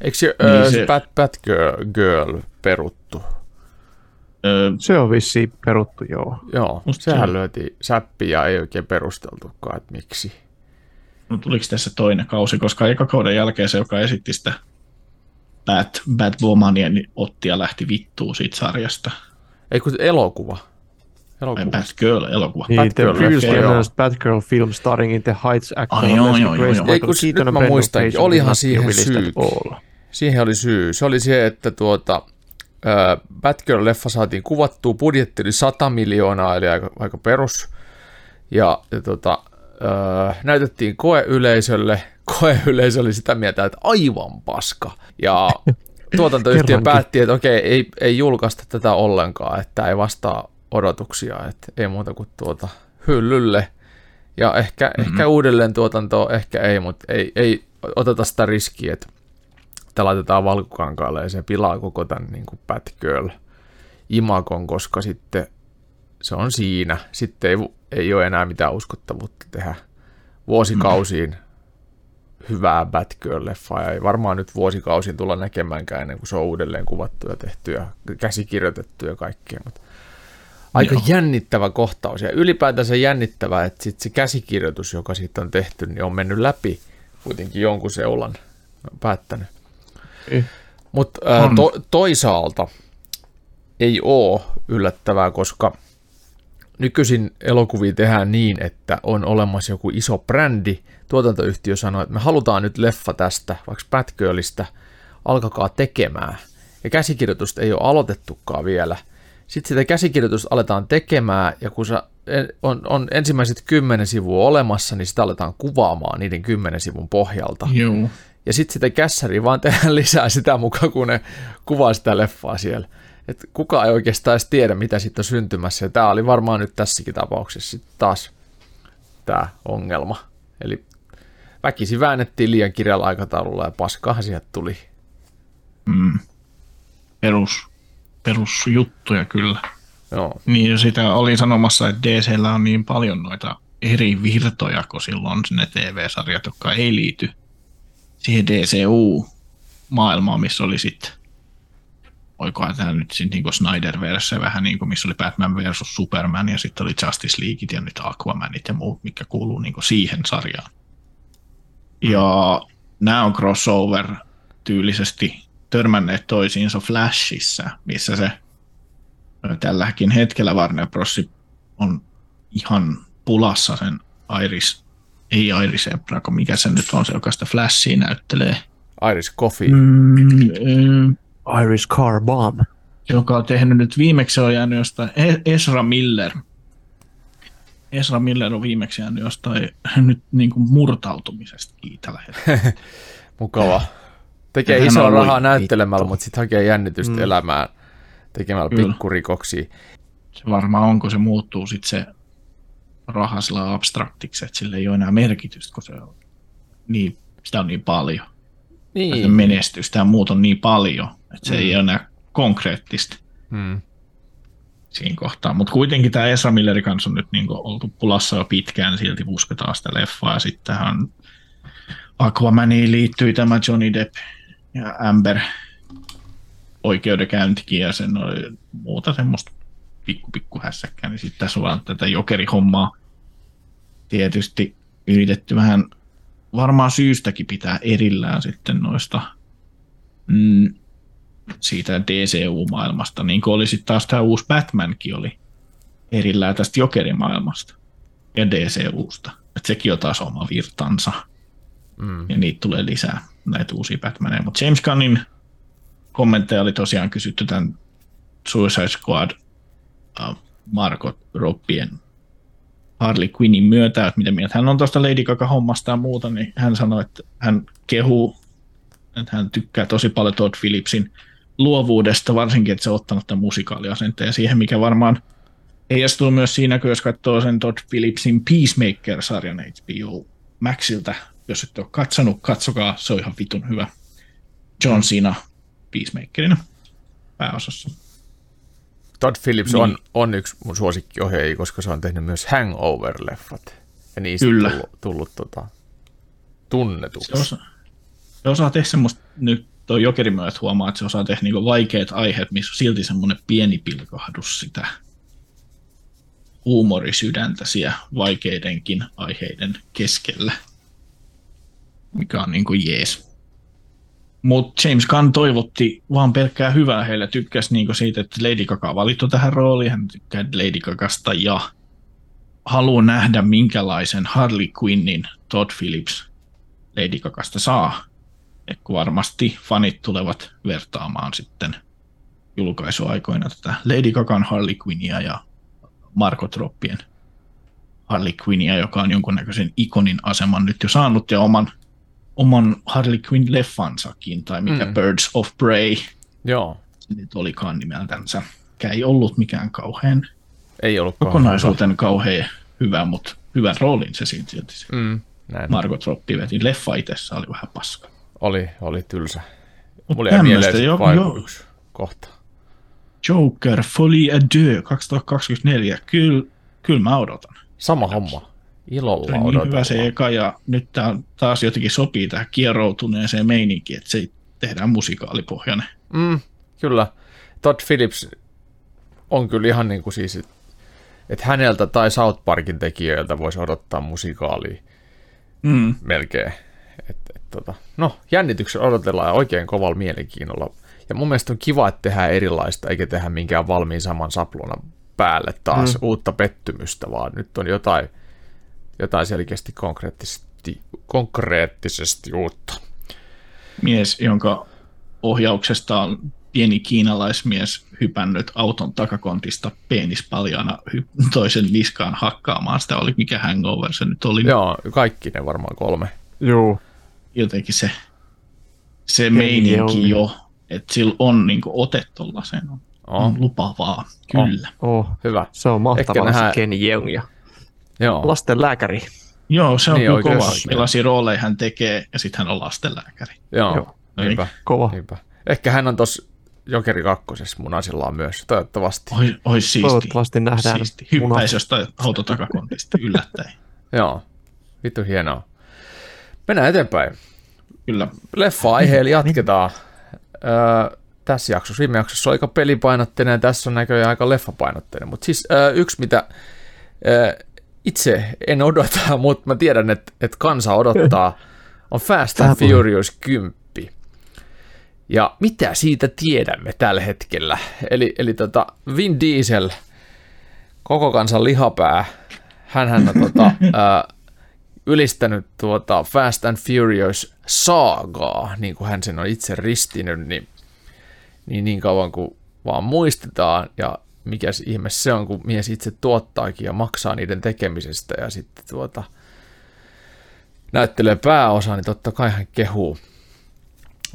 Eikö se, Niin se... se- Bat, Batgirl girl peruttu? Ö, Se on vissiin peruttu, joo. Joo, Musta sehän se- lyötiin säppi ja ei oikein perusteltukaan, että miksi. no tuliko tässä toinen kausi, koska eka kauden jälkeen se, joka esitti sitä Bat, Batwomania, niin otti ja lähti vittuun siitä sarjasta. Ei kun elokuva. Elokuva. Batgirl-elokuva. Niin, the Batgirl, previously okei, joo. announced Batgirl film starring in the Heights actor Ai, joo, joo, joo, Grace, joo. Keaton mä Fraser olihan siihen all. Siihen oli syy. Se oli se, että tuota, Batgirl-leffa saatiin kuvattua, budjetti oli 100 miljoonaa, eli aika, aika perus. Ja, ja tota, ää, näytettiin koeyleisölle. Koeyleisö oli sitä mieltä, että aivan paska. Ja tuotantoyhtiö päätti, että okei, ei, ei julkaista tätä ollenkaan, että ei vastaa odotuksia, että ei muuta kuin tuota hyllylle. Ja ehkä, mm-hmm. ehkä uudelleen tuotantoa, ehkä ei, mutta ei, ei oteta sitä riskiä, että että laitetaan valkokankaalle ja se pilaa koko tämän niin kuin Batgirl imakon, koska sitten se on siinä. Sitten ei, ei ole enää mitään uskottavuutta tehdä vuosikausiin hyvää Batgirl-leffaa. Ja ei varmaan nyt vuosikausiin tulla näkemäänkään ennen kuin se on uudelleen kuvattu ja tehty ja käsikirjoitettu ja kaikkea. Mutta aika Joo. jännittävä kohtaus ja ylipäätänsä jännittävä, että sit se käsikirjoitus, joka siitä on tehty, niin on mennyt läpi kuitenkin jonkun seulan päättänyt. Eh. Mutta to, toisaalta ei ole yllättävää, koska nykyisin elokuvia tehdään niin, että on olemassa joku iso brändi, tuotantoyhtiö sanoo, että me halutaan nyt leffa tästä, vaikka Batgirlistä, alkakaa tekemään. Ja käsikirjoitusta ei ole aloitettukaan vielä. Sitten sitä käsikirjoitusta aletaan tekemään, ja kun se on, on ensimmäiset kymmenen sivua olemassa, niin sitä aletaan kuvaamaan niiden kymmenen sivun pohjalta. Joo. Ja sitten sitä kässäriä vaan tehdään lisää sitä mukaan, kun ne kuvaa sitä leffaa siellä. Et kukaan ei oikeastaan edes tiedä, mitä siitä on syntymässä. Ja tämä oli varmaan nyt tässäkin tapauksessa sitten taas tämä ongelma. Eli väkisin väännettiin liian kirjalla aikataululla ja paskahan sieltä tuli. Mm. Perus, perusjuttuja kyllä. Joo, Niin sitä oli sanomassa, että DCllä on niin paljon noita eri virtoja, kun silloin ne TV-sarjat, jotka ei liity siihen DCU-maailmaan, missä oli sitten, oikohan tämä nyt sitten niin Snyderverse vähän niin kuin, missä oli Batman versus Superman ja sitten oli Justice Leagueit ja nyt Aquamanit ja muut, mikä kuuluu niin kuin siihen sarjaan. Ja nämä on crossover tyylisesti törmänneet toisiinsa Flashissa, missä se tälläkin hetkellä Warner Bros. on ihan pulassa sen Iris, ei Iris Ebra, kun mikä se nyt on se, joka sitä Flashia näyttelee. Iris Coffee. Mm, Iris Car Bomb. joka on tehnyt nyt viimeksi on jäänyt jostain, E- Ezra Miller. Ezra Miller on viimeksi jäänyt jostain nyt niin kuin murtautumisesta kiinni tällä hetkellä. Mukava. Tekee Ja hän isoa rahaa ollut näyttelemällä, vittu. mutta sitten hakee jännitystä Mm. elämään tekemällä Kyllä. pikkurikoksia. Se varmaan on, kun se muuttuu sitten se raha sillä abstraktiksi, että sillä ei ole enää merkitystä, kun se on niin, sitä on niin paljon. Niin. Niin. menestystä ja muut on niin paljon, että se Mm. ei ole enää konkreettista Mm. siinä kohtaa. Mutta kuitenkin tämä Ezra Milleri kanssa on nyt niinku oltu pulassa jo pitkään, silti uskotaan sitä leffaa. Ja sitten tähän Aquamaniin liittyy tämä Johnny Depp ja Amber oikeudenkäyntikin ja sen oli muuta semmoista pikku pikku hässäkkää, niin sitten tässä on vaan tätä jokerihommaa tietysti yritetty vähän varmaan syystäkin pitää erillään sitten noista mm, siitä DCU-maailmasta, niin kuin oli sitten taas tämä uusi Batmankin oli erillään tästä jokerimaailmasta ja DCUsta. Että sekin on taas oma virtansa. Mm. Ja niitä tulee lisää, näitä uusia Batmaneja. Mutta James Gunnin kommentteja oli tosiaan kysytty tämän Suicide Squad uh, Margot Robbien Harley Quinnin myötä, että miten mieltä hän on tuosta Lady Gaga-hommasta ja muuta, niin hän sanoi, että hän kehuu, että hän tykkää tosi paljon Todd Phillipsin luovuudesta, varsinkin, että se on ottanut tämän musikaaliasenteen siihen, mikä varmaan heijastuu myös siinä, kun jos katsoo sen Todd Phillipsin Peacemaker-sarjan HBO Maxilta, jos et ole katsonut, katsokaa, se on ihan vitun hyvä. John Cena Peacemakerina pääosassa. Todd Phillips niin. on, on yksi mun suosikkiohjaaja, koska se on tehnyt myös Hangover-leffat. Ja niistä Kyllä. tullut, tullut tota, tunnetuksi. Se osaa, se osaa tehdä semmoista, nyt tuo Jokeri myös huomaa, että se osaa tehdä niinku vaikeat aiheet, missä on silti semmoinen pieni pilkahdus sitä huumorisydäntä siellä vaikeidenkin aiheiden keskellä, mikä on niin kuin jees. Mutta James Gunn toivotti vaan pelkkää hyvää heille. Tykkäsi niinku siitä, että Lady Gaga valittu tähän rooliin. Hän tykkää Lady Gagasta ja haluaa nähdä, minkälaisen Harley Quinnin Todd Phillips Lady Gagasta saa. Et varmasti fanit tulevat vertaamaan sitten julkaisuaikoina tätä Lady Gagan Harley Quinnia ja Marko Troppien Harley Quinnia, joka on jonkunnäköisen ikonin aseman nyt jo saanut ja oman oman Harley Quinn-leffansakin, tai mikä mm. Birds of Prey Joo. se nyt olikaan nimeltänsä. Mikä ei ollut mikään kauhean ei ollut kokonaisuuten kauhean hyvä, mutta hyvän roolin se silti. Mm, näin. Margot Robbie veti. Leffa itsessä oli vähän paska. Oli, oli tylsä. Mulla jäi mieleen jo, jo. yksi kohta. Joker, Folie à deux 2024. Kyllä, kyllä mä odotan. Sama homma. Ilolla niin odotellaan. hyvä se eka ja nyt tämä taas jotenkin sopii tähän kieroutuneeseen meininkiin, että se tehdään musikaalipohjainen. Mm, kyllä. Todd Phillips on kyllä ihan niin kuin siis, että häneltä tai South Parkin tekijöiltä voisi odottaa musikaalia mm. melkein. Et, et, tota, no, jännityksen odotellaan oikein kovalla mielenkiinnolla. Ja mun mielestä on kiva, että tehdään erilaista, eikä tehdä minkään valmiin saman sapluunan päälle taas mm. uutta pettymystä, vaan nyt on jotain, jotain selkeästi konkreettisesti, konkreettisesti uutta. Mies, jonka ohjauksesta on pieni kiinalaismies hypännyt auton takakontista peenispaljaana toisen niskaan hakkaamaan. Sitä oli mikä hangover se nyt oli. Joo, kaikki ne varmaan kolme. Joo. Jotenkin se, se meininki jo, että sillä on niin ote tuollaiseen on, on lupavaa, kyllä. Oh. oh. Hyvä. Se on mahtavaa nähdään... se Ken Jeong ja Joo. Lasten lääkäri. Joo, se on niin, kyllä kova. Millaisia rooleja hän tekee, ja sitten hän on lastenlääkäri. Joo, Joo. Niinpä. Kova. Niinpä. Ehkä hän on tuossa Jokeri kakkosessa munasillaan myös, toivottavasti. Oi, oi siisti. Toivottavasti nähdään. Siisti. Hyppäisi jostain autotakakontista yllättäen. Joo, vittu hienoa. Mennään eteenpäin. Kyllä. Leffa-aiheella jatketaan. Öö, tässä jaksossa, viime jaksossa on aika pelipainotteinen ja tässä on näköjään aika leffapainotteinen. Mutta siis öö, yksi, mitä öö, itse en odota, mutta mä tiedän, että, että kansa odottaa, on Fast and Furious 10. Ja mitä siitä tiedämme tällä hetkellä? Eli, eli tota Vin Diesel, koko kansan lihapää, hän on tota, ää, ylistänyt tuota Fast and Furious saagaa, niin kuin hän sen on itse ristinyt, niin, niin, niin kauan kuin vaan muistetaan ja mikä ihme se on, kun mies itse tuottaakin ja maksaa niiden tekemisestä ja sitten tuota, näyttelee pääosa, niin totta kai hän kehuu.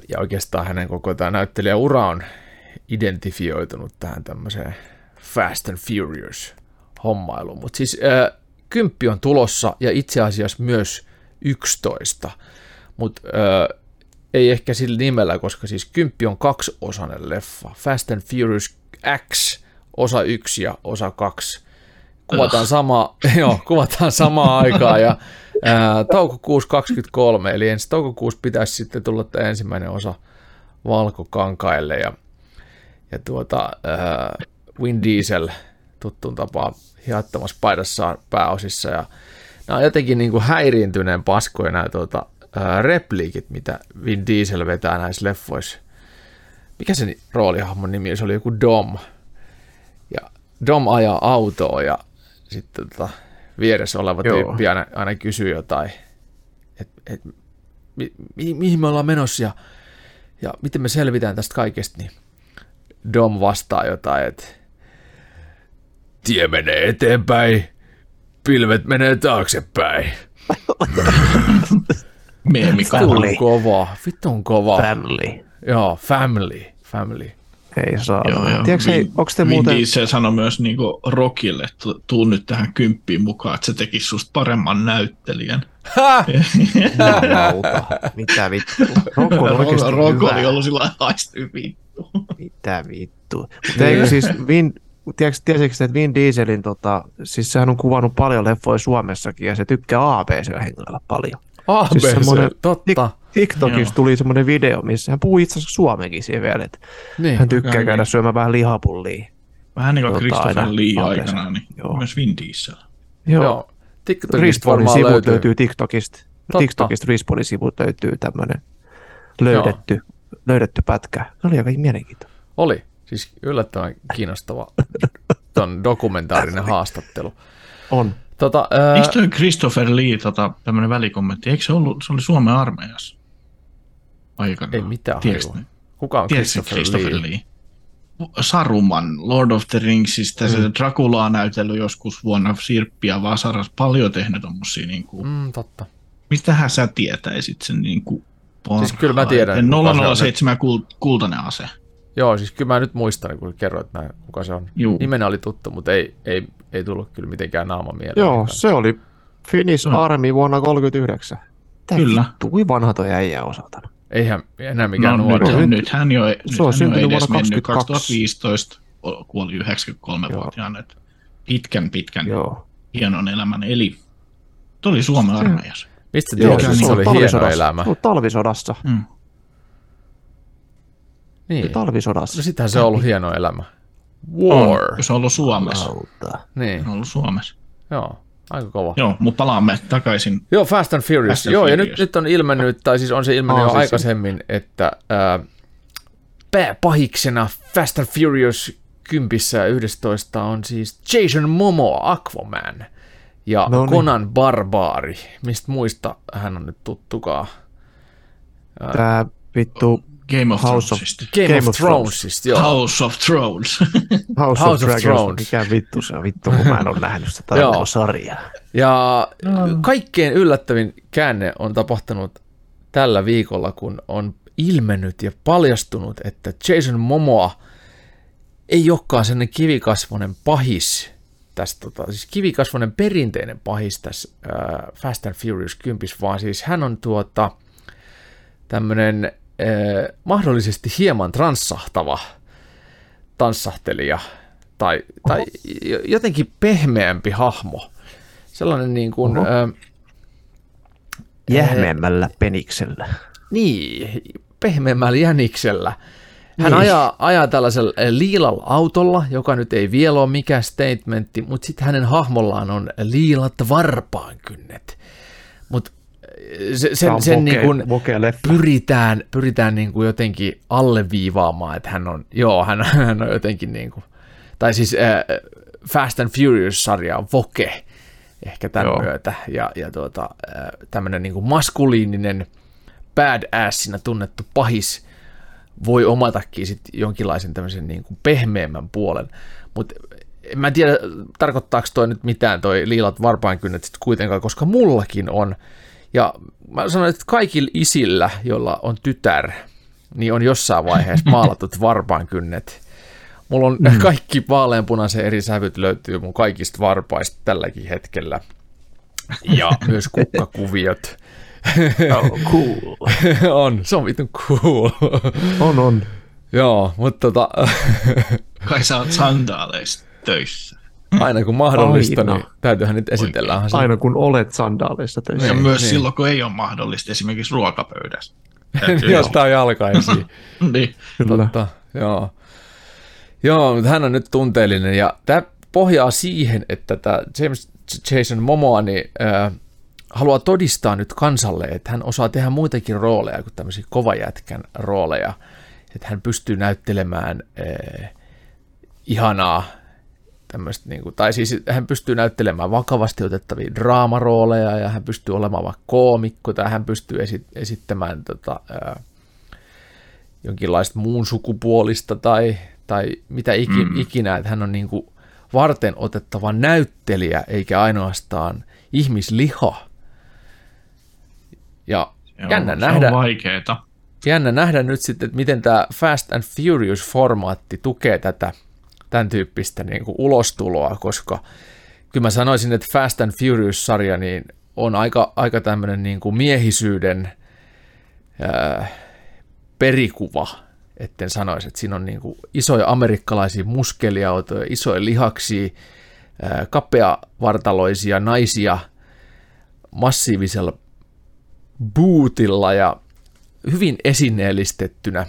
Ja oikeastaan hänen koko tämä näyttelijäura on identifioitunut tähän tämmöiseen Fast and Furious hommailuun. Mutta siis äh, kymppi on tulossa ja itse asiassa myös 11, mutta äh, ei ehkä sillä nimellä, koska siis kymppi on kaksiosainen leffa. Fast and Furious X osa 1 ja osa 2. Kuvataan, sama, joo, kuvataan samaa aikaa ja ää, toukokuussa 23, eli ensi toukokuussa pitäisi sitten tulla tämä ensimmäinen osa valkokankaille ja, ja tuota, ää, Win Diesel tuttuun tapaan hiattomassa paidassaan pääosissa. Ja nämä on jotenkin niin kuin häiriintyneen paskoja nämä tuota, ää, repliikit, mitä Vin Diesel vetää näissä leffoissa. Mikä se roolihahmon nimi? Se oli joku Dom. Ja Dom ajaa autoa ja sitten tota, vieressä oleva Joo. tyyppi aina, aina kysyy jotain, että et, mi, mi, mihin me ollaan menossa ja, ja miten me selvitään tästä kaikesta, niin Dom vastaa jotain, että tie menee eteenpäin, pilvet menee taaksepäin. On kova, vittu on kova. Family. Joo, family, family. Ei saa. Joo, joo. Tiedätkö, Vin- onko te Vin muuten... Diesel sanoi myös niinku Rockille, että tuu nyt tähän kymppiin mukaan, että se tekisi susta paremman näyttelijän. Jumalauta. Mitä vittu? Rokko on oikeasti hyvä. oli ollut sillä lailla, vittu. Mitä vittu? Mutta eikö siis Vin, tiedätkö, tiesitkö, että Vin Dieselin, tota, siis sehän on kuvannut paljon leffoja Suomessakin ja se tykkää ABC-hengellä paljon. ABC, Siis totta. TikTokissa Joo. tuli semmoinen video, missä hän puhuu itse asiassa suomenkin siihen vielä, että Niin. hän tykkää Okei. käydä syömään vähän lihapullia. Vähän niin kuin Tota, Christopher aina Lee aikana, niin Joo. myös Vin Diesel. Joo. Joo. Respawnin sivut löytyy. löytyy TikTokista. Totta. TikTokista Respawnin sivut löytyy tämmöinen löydetty, löydetty pätkä. Se oli aika mielenkiintoinen. Oli. Siis yllättävän kiinnostava ton dokumentaarinen haastattelu. On. Tota, ää, Eikö toi Christopher Lee, tota, tämmöinen välikommentti, eikö se ollut, se oli Suomen armeijassa aikana? ei mitään Tiedätkö, hajua. Kuka on tiedätkö Christopher, Christopher Lee? Lee? Saruman, Lord of the Ringsista, mm. se Draculaa näytellyt joskus vuonna Sirppiä Vasaras, paljon tehnyt tommosia niinku, mm. Mm, totta. mistähän sä tietäisit sen niinku Siis kyllä mä tiedän, parhaiten? kuka se on 007 kul- kultainen ase. Joo, siis kyllä mä nyt muistan, kun kerroit näin, kuka se on. Juu. Nimenä oli tuttu, mutta ei, ei, ei tullut kyllä mitenkään naama mieleen. Joo, se oli Finnish Mm. Army vuonna 39. Tää Kyllä. Vittu, kuin vanha toi äijä on saatana. Eihän enää mikään No, nuori. nyt, Nyt- nyt hän jo, se on hän jo syntynyt edes vuonna mennyt 22. 2015, o- kuoli 93-vuotiaana. että Pitkän, pitkän, Joo. hienon elämän eli. Tuo oli Suomen armeijassa. Mistä se että se on oli hieno talvisodassa. elämä? Talvisodassa. Mm. Niin. Talvisodassa. No sitähän se on ollut hieno elämä. War. On, se on ollut Suomessa. Lauta. Niin, Se on ollut Suomessa. joo. Aika kova. Joo, mutta palaamme takaisin. Joo, Fast and Furious. Fast and Joo, ja nyt, Furious. nyt on ilmennyt, tai siis on se ilmennyt Aa, jo siis- aikaisemmin, että ää, pääpahiksena Fast and Furious 10 ja 11 on siis Jason Momoa, Aquaman, ja No niin. Conan Barbaari. Mistä muista hän on nyt tuttukaa? Tää vittu Game of House of- Thronesista. Game, Game of, of Thronesista, joo. House of Thrones. House, House of, of Dragons. Thrones. Mikä vittu se on vittu, kun mä en ole nähnyt sitä Joo. sarjaa. Ja kaikkein yllättävin käänne on tapahtunut tällä viikolla, kun on ilmennyt ja paljastunut, että Jason Momoa ei olekaan sellainen kivikasvoinen pahis tässä, tota, siis kivikasvoinen perinteinen pahis tässä äh, Fast and Furious 10, vaan siis hän on tuota tämmöinen äh, mahdollisesti hieman transsahtava tanssahtelija tai, tai jo- jotenkin pehmeämpi hahmo. Sellainen niin kuin, Oho. äh, Jähmeämmällä peniksellä. niin, pehmeämmällä jäniksellä. Hän Niin. ajaa, ajaa tällaisella eh, liilalla autolla, joka nyt ei vielä ole mikään statementti, mutta sitten hänen hahmollaan on liilat varpaankynnet. Se, sen, on sen vokea- niin kuin pyritään, pyritään niin kuin jotenkin alleviivaamaan, että hän on, joo, hän, hän on jotenkin niin kuin, tai siis äh, Fast and Furious-sarja on voke ehkä tämän joo. myötä, ja, ja tuota, äh, tämmöinen niin kuin maskuliininen badassina tunnettu pahis voi omatakin sit jonkinlaisen tämmöisen niin kuin pehmeämmän puolen, mutta en mä tiedä, tarkoittaako toi nyt mitään toi liilat varpainkynnet sitten kuitenkaan, koska mullakin on. Ja mä sanon, että kaikilla isillä, joilla on tytär, niin on jossain vaiheessa maalatut varpainkynnet. Mulla on mm. kaikki vaaleanpunaisen eri sävyt löytyy mun kaikista varpaista tälläkin hetkellä. Ja myös kukkakuviot. Oh, cool. on, se on vitun cool. On, on. Joo, mutta tota, Kai sä oot sandaaleissa töissä. Aina kun mahdollista, Aina. niin täytyyhän nyt esitellä. se- Aina kun olet sandaaleissa töissä. Ja Niin, myös niin. silloin, kun ei ole mahdollista, esimerkiksi ruokapöydässä. Jos tää on jalkaisiin. niin. Kyllä. Totta, joo. Joo, mutta hän on nyt tunteellinen ja tämä pohjaa siihen, että tämä James Jason Momoa niin, äh, haluaa todistaa nyt kansalle, että hän osaa tehdä muitakin rooleja kuin tämmöisiä kovajätkän rooleja. Että hän pystyy näyttelemään äh, ihanaa tämmöistä, niin kuin, tai siis hän pystyy näyttelemään vakavasti otettavia draamarooleja ja hän pystyy olemaan vaikka koomikko tai hän pystyy esi- esittämään tota, ää, jonkinlaista muun sukupuolista tai, tai mitä ikin, mm. ikinä, että hän on niin kuin varten otettava näyttelijä eikä ainoastaan ihmisliha. Ja Joo, jännä se nähdä, on vaikeeta. jännä nähdä nyt sitten, että miten tämä Fast and Furious-formaatti tukee tätä tämän tyyppistä niin kuin ulostuloa, koska kyllä mä sanoisin, että Fast and Furious-sarja niin on aika, aika tämmöinen niin kuin miehisyyden ää, perikuva, etten sanoisi, että siinä on niin kuin isoja amerikkalaisia muskeliautoja, isoja lihaksia, ää, kapeavartaloisia naisia massiivisella bootilla ja hyvin esineellistettynä,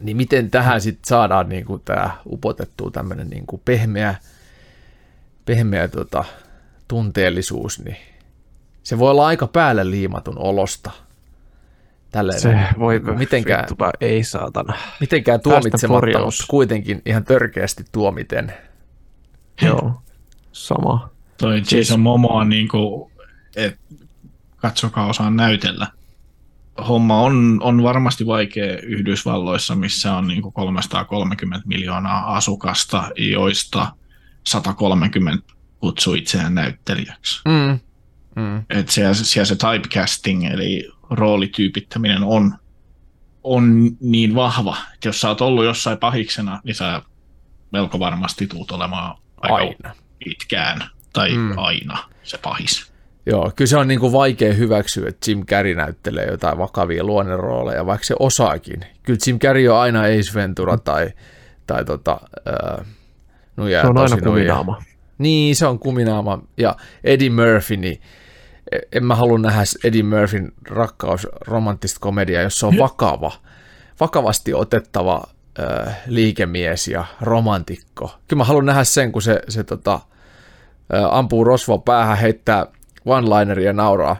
niin miten tähän sitten saadaan niin kuin tämä upotettua tämmöinen niin kuin pehmeä, pehmeä tota, tunteellisuus, niin se voi olla aika päälle liimatun olosta. Tälleen, Se voi mitenkään, vittupa, ei saatana. mitenkään tuomitsematta, mutta kuitenkin ihan törkeästi tuomiten. Joo, sama. Toi Jason Momoa, niin kuin, et, katsokaa osaan näytellä. Homma on, on varmasti vaikea Yhdysvalloissa, missä on niin kuin 330 miljoonaa asukasta, joista 130 kutsuu itseään näyttelijäksi. Mm. Mm. Et siellä, siellä se typecasting, eli roolityypittäminen on, on niin vahva, että jos sä oot ollut jossain pahiksena, niin sä melko varmasti tuut olemaan aika Aina. pitkään tai Mm. aina se pahis. Joo, kyllä se on niin kuin vaikea hyväksyä, että Jim Carrey näyttelee jotain vakavia luonnerooleja, vaikka se osaakin. Kyllä Jim Carrey on aina Ace Ventura tai, tai tota, äh, nuja Se on aina nuja. kuminaama. Niin, se on kuminaama. Ja Eddie Murphy, niin e- en mä halua nähdä Eddie Murphyn rakkaus romanttista komediaa, jos se on vakava, vakavasti otettava äh, liikemies ja romantikko. Kyllä mä haluan nähdä sen, kun se, se tota, ampuu rosvoa päähän, heittää one-lineria ja nauraa.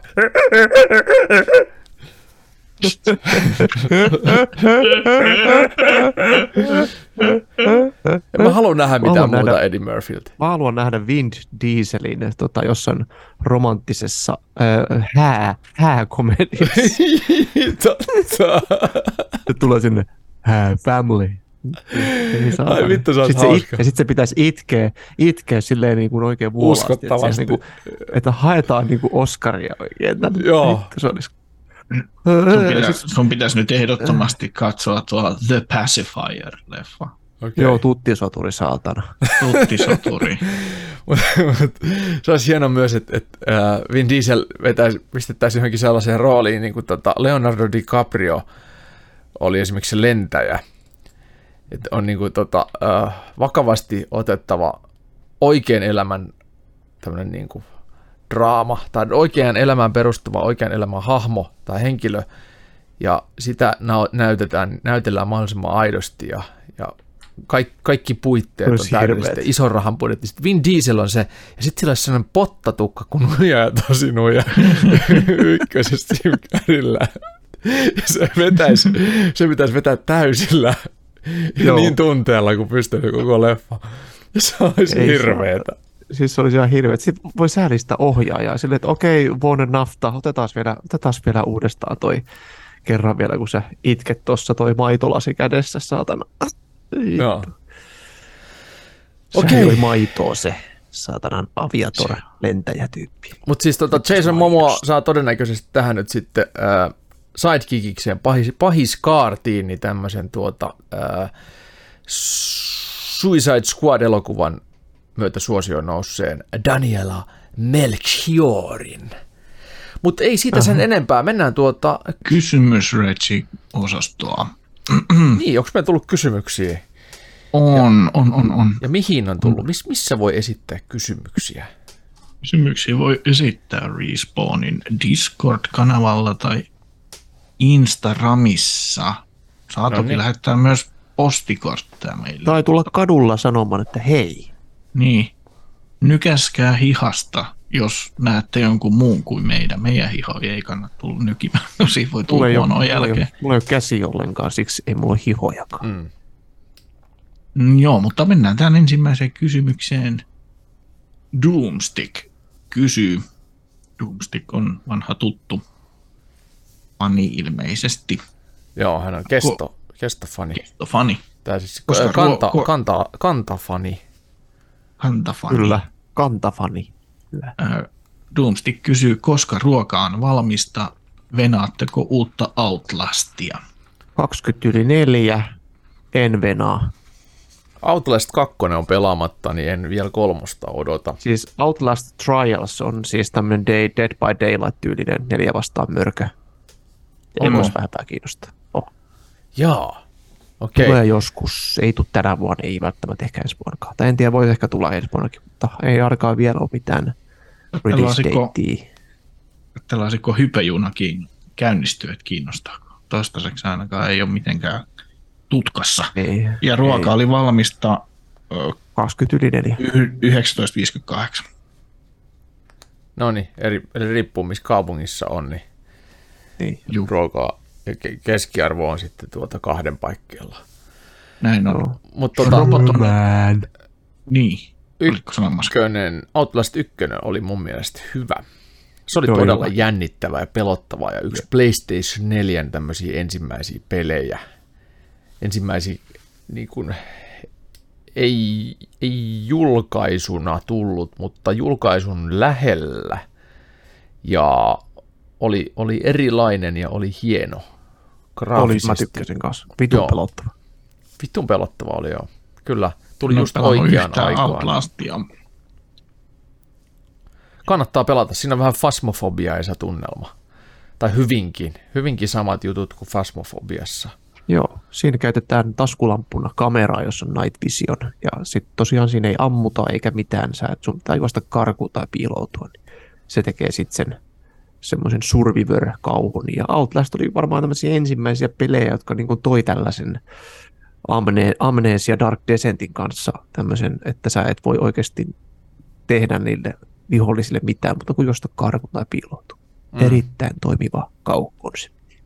En mä halua nähdä mitään haluan muuta nähdä- Eddie Murphyltä. Mä haluan nähdä Vin Dieselin tota, jossain romanttisessa äh, hää, hääkomediassa. Totta. Se tulee sinne hää family. Ei saatana. Ai vittu, se olisi sit se hauska. ja sitten se pitäisi itkeä, itkeä silleen niin kuin oikein vuolaasti. että Uskottavasti. siellä Niin kuin, että haetaan niin kuin Oscaria oikein. Tänne. Joo. Vittu, se olisi... Sun pitäisi, Siis- sun pitäisi nyt ehdottomasti katsoa tuo The Pacifier-leffa. Okay. Joo, tuttisoturi saatana. Tuttisoturi. Mut, mut, se olisi hieno myös, että, että äh, Vin Diesel vetäisi, pistettäisiin johonkin sellaiseen rooliin, niin kuin tota Leonardo DiCaprio oli esimerkiksi lentäjä. Että on niin kuin, tota, äh, vakavasti otettava oikean elämän tämmöinen niin kuin draama, tai oikean elämään perustuva oikean elämän hahmo tai henkilö, ja sitä nä- näytetään, näytellään mahdollisimman aidosti, ja, ja kaikki, kaikki puitteet on Olisi täydellistä, hirveet. ison rahan budjetti. Sitten Vin Diesel on se, ja sitten sillä olisi sellainen pottatukka, kun nuja ja tosi nuja ykkösessä Carreyllä. Ja se, vetäisi, se pitäisi vetää täysillä Joo. niin tunteella, kun pystyy koko leffa. Se olisi Ei hirveetä. Siis se olisi ihan hirveä. Sitten voi säälistä ohjaajaa silleen, että okei, vuoden nafta, otetaan vielä, otetaan vielä uudestaan toi kerran vielä, kun sä itket tossa toi maitolasi kädessä, saatana. Joo. Sehän Okei. oli maitoa se, saatanan aviator lentäjätyyppi. Mutta siis tota Jason Momoa saa todennäköisesti tähän nyt sitten äh, sidekickikseen pahis, pahiskaartiin, niin tämmöisen tuota, äh, Suicide Squad-elokuvan myötä suosioon nousseen Daniela Melchiorin. Mutta ei siitä sen enempää. Mennään tuota, Kysymys Reggie-osastoa. niin, onko meillä tullut kysymyksiä? On, on, on, on. Ja mihin on tullut? Mis, missä voi esittää kysymyksiä? Kysymyksiä voi esittää Respawnin Discord-kanavalla tai Instagramissa. Saa No toki niin. lähettää myös postikortteja meille. Tai tulla kadulla sanomaan, että hei. Niin. Nykäskää hihasta, jos näette jonkun muun kuin meidän. Meidän hiho ei kannata tulla nykimään. No, Siinä voi tulla Mulla ei, ole, huonoa mulla, ei ole, jälkeen. mulla ei ole käsi ollenkaan, siksi ei mulla ole hihojakaan. Mm. Mm, Joo, mutta mennään tähän ensimmäiseen kysymykseen. Doomstick kysyy. Doomstick on vanha tuttu fani ilmeisesti. Joo, hän on kesto, kestofani. Fani, Tai siis Koska kanta, ruo- ko- kanta, kantafani. kantafani. Kyllä, kantafani. Kyllä. Äh, Doomstick kysyy, koska ruoka on valmista, venaatteko uutta Outlastia? 20 yli neljä, en venaa. Outlast 2 on pelaamatta, niin en vielä kolmosta odota. Siis Outlast Trials on siis tämmöinen day, Dead by Daylight-tyylinen neljä vastaan mörkö. Ei voisi vähempää kiinnostaa. Oh. Jaa, okei. Tulee joskus, ei tule tänä vuonna, ei välttämättä ehkä ensi vuonnakaan. Tai en tiedä, voi ehkä tulla ensi vuonnakin, mutta ei ainakaan vielä ole mitään release Tällaisiko- datea. Tällaisiko hypejunakin käynnistyy, että kiinnostaako? Toistaiseksi ainakaan ei ole mitenkään tutkassa. Ei, Ja ruoka ei. oli valmista ö, 20 yli neljä. y- 1958. No niin, eri, eli riippuu missä kaupungissa on, niin Niin. Ruokaa ja ke- keskiarvo on sitten tuota kahden paikkeilla. näin on. Joo. Mutta tota, Robot- Man. Niin, ykkönen, Outlast 1 oli mun mielestä hyvä. Se oli Joo, todella hyvä. jännittävä ja pelottava ja yksi PlayStation 4 tämmöisiä ensimmäisiä pelejä. Ensimmäisiä niin kuin, ei, ei julkaisuna tullut, mutta julkaisun lähellä. Ja oli, oli erilainen ja oli hieno. Oli, mä tykkäsin kanssa. Vitun Joo. pelottava. Vitun pelottava oli joo. Kyllä, tuli ole just oikeaan aikaan. Outlastia. kannattaa pelata. Siinä on vähän fasmofobia tunnelma. Tai hyvinkin. Hyvinkin samat jutut kuin fasmofobiassa. Joo, siinä käytetään taskulampuna kameraa, jossa on night vision. Ja sitten tosiaan siinä ei ammuta eikä mitään. Sä et sun pitää juosta karkuun tai piiloutua. Niin se tekee sitten sen semmoisen survivor-kauhun. Ja Outlast oli varmaan tämmöisiä ensimmäisiä pelejä, jotka niinku toi tällaisen amne- Amnesia Dark Descentin kanssa tämmöisen, että sä et voi oikeasti tehdä niille vihollisille mitään, mutta kun juosta karkuun tai piiloutua. Mm. Erittäin toimiva kauhukonsepti.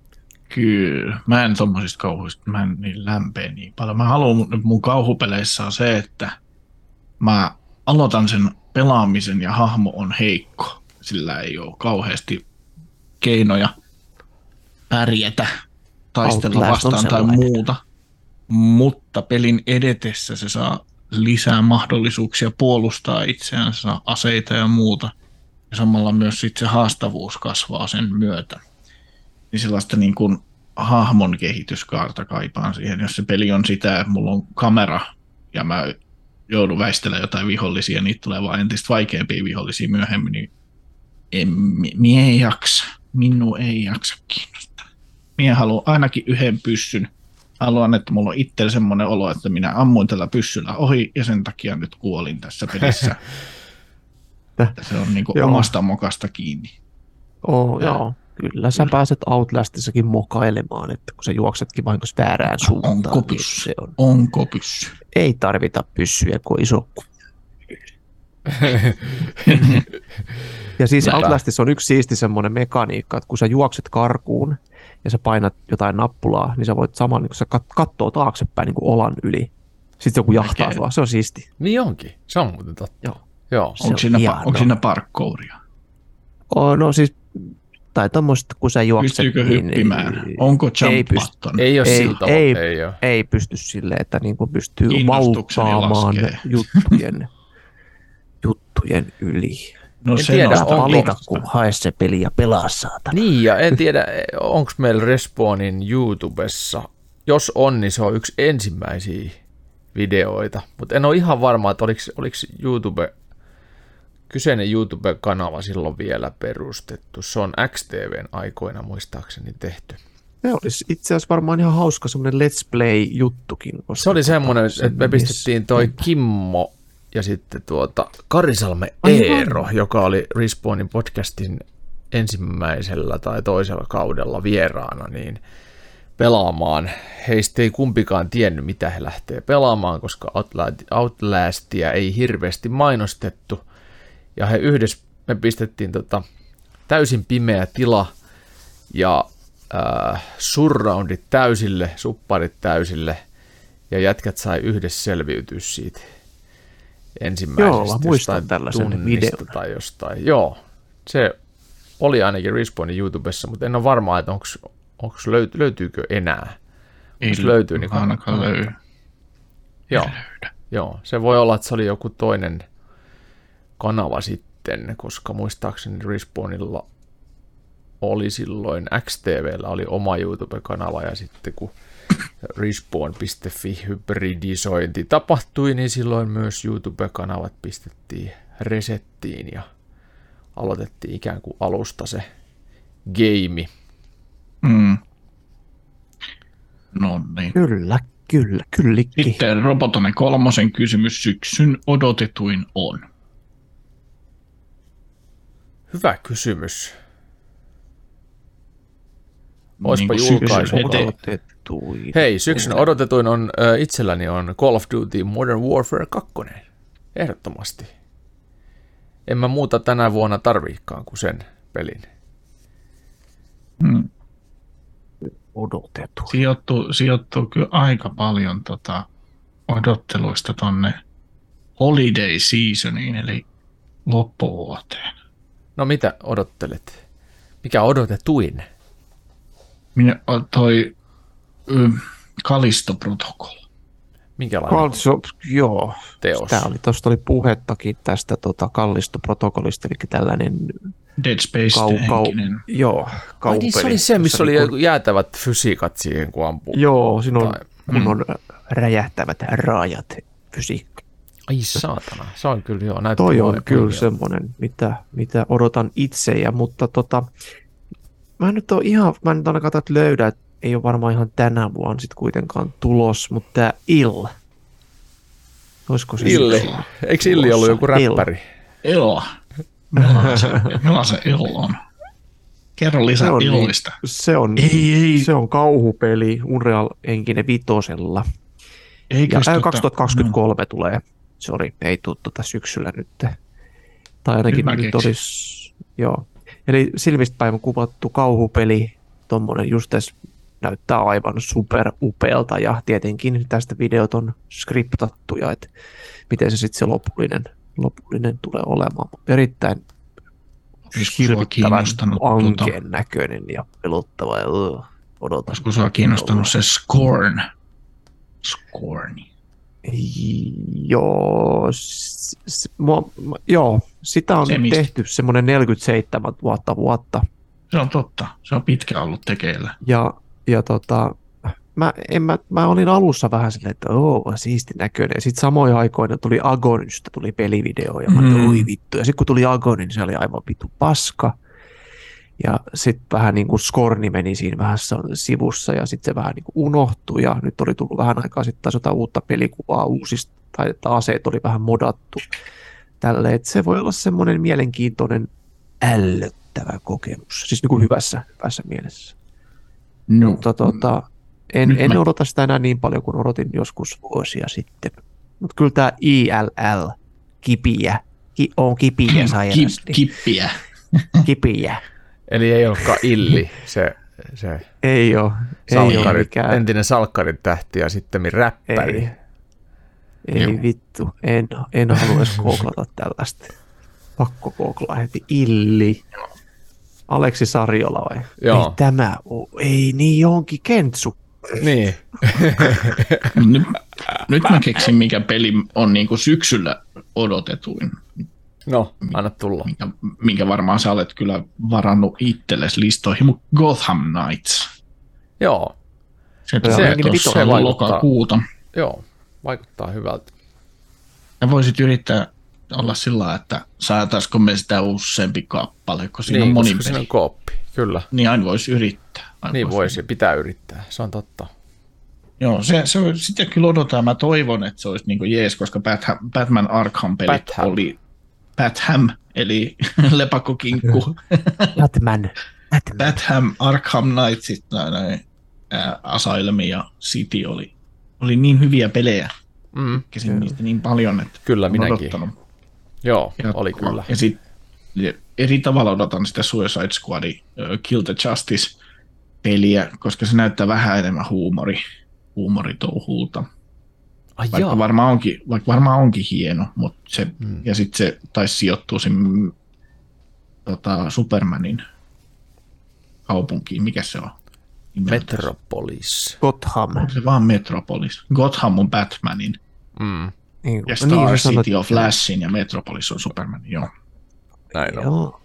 Kyllä. Mä en tommosista kauhuista, mä en niin lämpeä niin paljon. Mä haluan mun, mun kauhupeleissä on se, että mä aloitan sen pelaamisen ja hahmo on heikko. Sillä ei ole kauheasti keinoja pärjätä, taistella Outlast vastaan tai muuta. Mutta pelin edetessä se saa lisää mahdollisuuksia puolustaa itseään, se saa aseita ja muuta. Ja samalla myös sit se haastavuus kasvaa sen myötä niin sellaista niin kuin hahmon kehityskaarta kaipaan siihen, jos se peli on sitä, että mulla on kamera ja mä joudun väistelemään jotain vihollisia niitä tulee vaan entistä vaikeampia vihollisia myöhemmin, niin en, mi- mie ei jaksa. Minun ei jaksa kiinnostaa. Mie haluan ainakin yhden pyssyn. Haluan, että mulla on itsellä semmoinen olo, että minä ammuin tällä pyssyllä ohi ja sen takia nyt kuolin tässä pelissä. Että se on niin kuin omasta mokasta kiinni. Oh, joo, kyllä sä pääset Outlastissakin mokailemaan, että kun sä juoksetkin vahingossa väärään suuntaan, Onko niin pyssy? se on. Onko pyssy? Ei tarvita pyssyjä, kun iso Ja siis Näpä. Outlastissa on yksi siisti semmoinen mekaniikka, että kun sä juokset karkuun ja sä painat jotain nappulaa, niin sä voit saman, niin kun sä kat- kattoo taaksepäin niin kuin olan yli. Sitten joku jahtaa Näkee. sua, se on siisti. Niin onkin. Se on muuten totta. Joo. Joo. Se Onko on siinä, pa- onko siinä parkkouria? Oh, no siis, tai tommoista, kun sä juokset, Pystyykö niin hyppimään? Onko ei jump button? Ei ole Ei, sillä tavalla. ei. Ei ole. ei pysty silleen, että niin kuin pystyy laskee. juttujen, juttujen yli. No En se tiedä, onko- Valita, kun hae se peli ja pelaa saatana. Niin, ja en tiedä, onko meillä Respawnin YouTubessa. Jos on, niin se on yksi ensimmäisiä videoita. Mutta en ole ihan varma, että oliko, oliko YouTube, kyseinen YouTube-kanava silloin vielä perustettu. Se on XTVn aikoina muistaakseni tehty. Se olisi itse asiassa varmaan ihan hauska semmoinen let's play-juttukin. Se oli semmoinen, tota, että me pistettiin toi Kimmo ja sitten tuota Karisalme Aivan. Eero, joka oli Respawnin podcastin ensimmäisellä tai toisella kaudella vieraana, niin pelaamaan. Heistä ei kumpikaan tiennyt, mitä he lähtee pelaamaan, koska Outlastia ei hirveästi mainostettu. Ja he yhdessä, me pistettiin tota, täysin pimeä tila ja äh, surroundit täysille, supparit täysille, ja jätkät sai yhdessä selviytyä siitä ensimmäisestä Joo, muistan tällaisen videon. tai jostain. Joo, se oli ainakin Respawnin YouTubessa, mutta en ole varma, että onko löyt, löytyykö enää. Ei Jos löytyy, niin ainakaan löy. Joo, joo, se voi olla, että se oli joku toinen kanava sitten, koska muistaakseni Respawnilla oli silloin XTVllä oli oma YouTube-kanava ja sitten kun respawn.fi hybridisointi tapahtui, niin silloin myös YouTube-kanavat pistettiin resettiin ja aloitettiin ikään kuin alusta se game. Mm. No niin. Kyllä, kyllä, kyllikki. Sitten Robotonen kolmosen kysymys syksyn odotetuin on. Hyvä kysymys. Oispa Niin julkaisu. Odotetuin. Hei, syksyn odotetuin on äh, itselläni on Call of Duty Modern Warfare 2. Ehdottomasti. En mä muuta tänä vuonna tarviikaan kuin sen pelin. Mm. Odotetuin. Sijoittuu, sijoittuu kyllä aika paljon tota, odotteluista tonne holiday seasoniin, eli loppuvuoteen. No mitä odottelet? Mikä odotetuin? Minä, toi Kalisto-protokolla. Minkälainen Also, joo, teos? Tää oli, tuosta oli puhettakin tästä tota, kallistoprotokollista, eli tällainen Dead Space kau, kau, joo, Ai kaupeli. niin, se oli se, missä oli niinku- joku jäätävät fysiikat siihen, kun ampuu. Joo, siinä on Tai- kunnon räjähtävät raajat fysiikka. Ai saatana, se on kyllä joo. Toi on kyllä semmoinen, mitä, mitä odotan itse, ja, mutta tota, mä en nyt ole ihan, mä en nyt ainakaan täältä löydä, että ei ole varmaan ihan tänä vuonna sit kuitenkaan tulos, mutta tämä Ill. Olisiko se Illi. Eikö Illi ollut joku Ill. räppäri? Elo. Millainen se, se Elo on? Kerro lisää Se on niin- Illista. Se on, Ei, ei. se on kauhupeli Unreal-henkinen vitosella. Eikö Ja tota- 2023 tulee. Sori, ei tuu tota syksyllä nyt. Tai ainakin Nyt nyt olisi, joo. Eli silmistä päivän kuvattu kauhupeli, tommonen just tässä näyttää aivan super upealta ja tietenkin tästä videot on skriptattuja, että miten se sitten se lopullinen, lopullinen tulee olemaan. Erittäin sua hirvittävän tuota- ankeen näköinen ja pelottava ja uh, odotan. Olisiko sua kiinnostanut se Scorn? Scorn. Joo, s- s- mua, mua- joo, sitä on Se nyt mistä? tehty semmoinen 47 vuotta vuotta. Se on totta. Se on pitkä ollut tekeillä. Ja, ja tota, mä, en, mä, mä, olin alussa vähän silleen, että oo, siisti näköinen. Ja sitten samoin aikoina tuli Agonista, tuli pelivideo, ja mä Mm. oi vittu. Ja sitten kun tuli Agonin, niin se oli aivan vittu paska. Ja sitten vähän niin kuin Skorni meni siinä vähän sivussa, ja sitten se vähän niin kuin unohtui, ja nyt oli tullut vähän aikaa sitten taas jotain uutta pelikuvaa uusista, tai että aseet oli vähän modattu tälle, että se voi olla semmoinen mielenkiintoinen ällöttävä kokemus, siis niin kuin hyvässä, hyvässä mielessä. No. Mutta tota, en, en mä- odota sitä enää niin paljon kuin odotin joskus vuosia sitten. Mutta kyllä tämä ILL, kipiä, ki, on kipiä sairasti, Kip, kippiä. kipiä. Eli ei olekaan Illi, se, se Ei ole, ei ole salkkari, mikään, entinen salkkarin tähti ja sitten räppäri. ei, ei Joo. vittu, en, en halua edes googlata tällaista. Pakko googlaa heti, Illi. Aleksi Sarjola vai? Joo. Ei tämä ole, ei niin johonkin Kentsu. Niin, nyt, nyt mä keksin, mikä peli on niinku syksyllä odotetuin, no, anna tulla. minkä, minkä varmaan sä olet kyllä varannut itsellesi listoihin, mutta Gotham Knights. Joo, Se Se se vaikuttaa. lokakuuta. joo, vaikuttaa hyvältä. Ja voisit yrittää olla sillä lailla, että saataisiko me sitä useampi kappale, kun siinä niin, on monin koska siinä on kooppi, kyllä. Niin aina voisi yrittää. Aina Niin voisi, pitää yrittää, se on totta. Joo, se, se, on- sitä kyllä odotan. Mä toivon, että se olisi niin kuin jees, koska Batman, Batman Arkham-pelit Batham. oli Batham, eli lepakkokinkku. Batman. Batman. Batham Arkham Knightsit, näin, näin. ää, Asylum ja City oli, oli niin hyviä pelejä. Mm, Käsin niistä niin paljon, että Kyllä minäkin. odottanut joo, jatkoa. oli kyllä. Ja sit, ja eri tavalla odotan sitä Suicide Squadin uh, Kill the Justice-peliä, koska se näyttää vähän enemmän huumori, huumoritouhulta. Ai Vaikka jaa. varmaan, onkin, vaikka varmaan onkin hieno, mutta se, Mm. ja sitten se taisi sijoittua sen tota, Supermanin kaupunkiin. Mikä se on? Metropolis. Gotham. Onko se vaan Metropolis? Gotham on Batmanin, Mm, Niin, ja no Star niin, sä sanoit- City on Flashin, ja Metropolis on Supermanin, joo. näin on. Joo.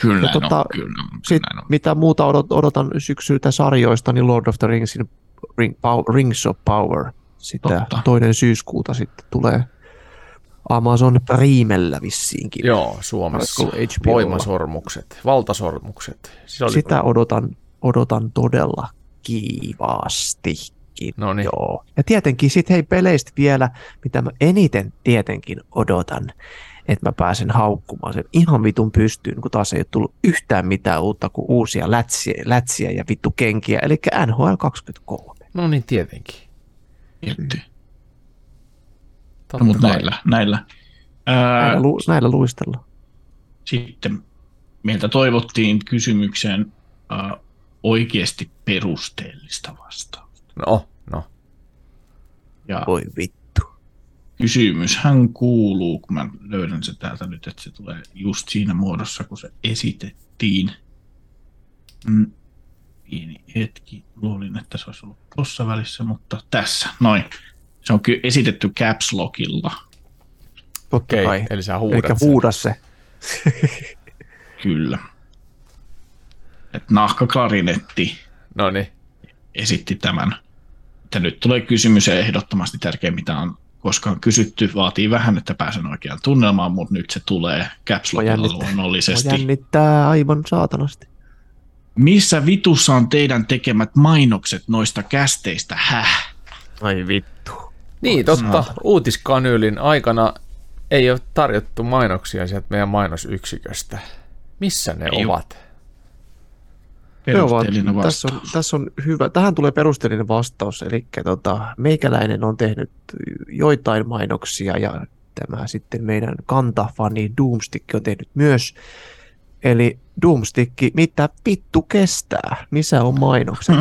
Kyllä Ja näin tota, on, kyllä, kyllä Sitten näin on. mitä muuta odot, odotan syksyltä sarjoista, niin Lord of the Ringsin Ring, Pow- Rings of Power. Sitä Totta. toinen syyskuuta sitten tulee Amazon Primellä vissiinkin. Joo, Suomessa. Voimasormukset, valtasormukset. Sitä odotan, odotan todella kiivaastikin. No niin. Joo. Ja tietenkin sitten hei peleistä vielä, mitä mä eniten tietenkin odotan, että mä pääsen haukkumaan sen ihan vitun pystyyn, kun taas ei ole tullut yhtään mitään uutta kuin uusia lätsiä, lätsiä ja vittu kenkiä, eli NHL 23. No niin, tietenkin. Tietty. No, mutta näillä, näillä. Ää, Näillä, lu, näillä luistella. sitten meiltä toivottiin kysymykseen äh, oikeasti perusteellista vastausta. No, no. Ja Voi vittu. kysymyshän kuuluu, kun mä löydän se täältä nyt, että se tulee just siinä muodossa, kun se esitettiin. Mm, pieni hetki, luulin, että se olisi ollut tuossa välissä, mutta tässä, noin. Se on kyllä esitetty caps lockilla, Totta Okei, kai. eli sä huudat huuda se. kyllä. Et nahkaklarinetti No niin. esitti tämän. Että nyt tulee kysymys ja ehdottomasti tärkein, mitä on koskaan kysytty. Vaatii vähän, että pääsen oikeaan tunnelmaan, mutta nyt se tulee caps. Mua luonnollisesti. jännittää aivan saatanasti. Missä vitussa on teidän tekemät mainokset noista kästeistä? Häh? Ai vittu. Niin, totta. Uutiskanylin aikana ei ole tarjottu mainoksia sieltä meidän mainosyksiköstä. Missä ne Ei ovat? Perusteellinen tässä, on, vastaus. tässä on hyvä. Tähän tulee perusteellinen vastaus. Eli tota, meikäläinen on tehnyt joitain mainoksia ja tämä sitten meidän kantafani Doomstick on tehnyt myös. Eli Doomstick, mitä vittu kestää? Missä on mainokset?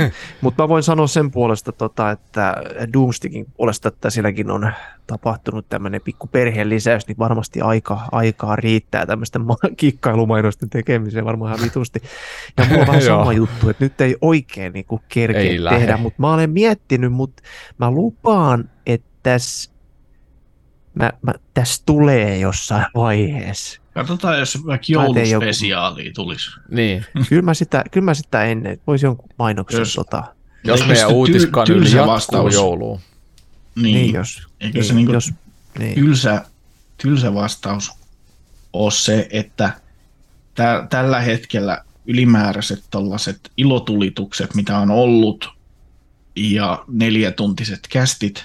Mutta mä voin sanoa sen puolesta, tota, että Doomstickin puolesta, että silläkin on tapahtunut tämmöinen pikku perheen lisäys, niin varmasti aika, aikaa riittää tämmöisten ma- kikkailumainosten tekemiseen varmaan ihan vitusti. Ja mulla on vähän sama juttu, että nyt ei oikein niinku kerkeä tehdä, mutta mä olen miettinyt, mutta mä lupaan, että tässä mä, mä, täs tulee jossain vaiheessa. Katsotaan, jos vaikka teen joku- jouluspesiaalia tulisi. Niin. Kyllä mä sitä, kyllä mä sitä ennen, voisi jonkun mainoksen Jos- tota, Jos Eikö meidän uutiskanyli tylsä jatkuu vastaus? jouluun. Niin, niin jos, Eikö niin, se niinku jos, niin. tylsä, tylsä vastaus ole se, että tä, tällä hetkellä ylimääräiset tällaiset ilotulitukset, mitä on ollut, ja neljätuntiset kästit,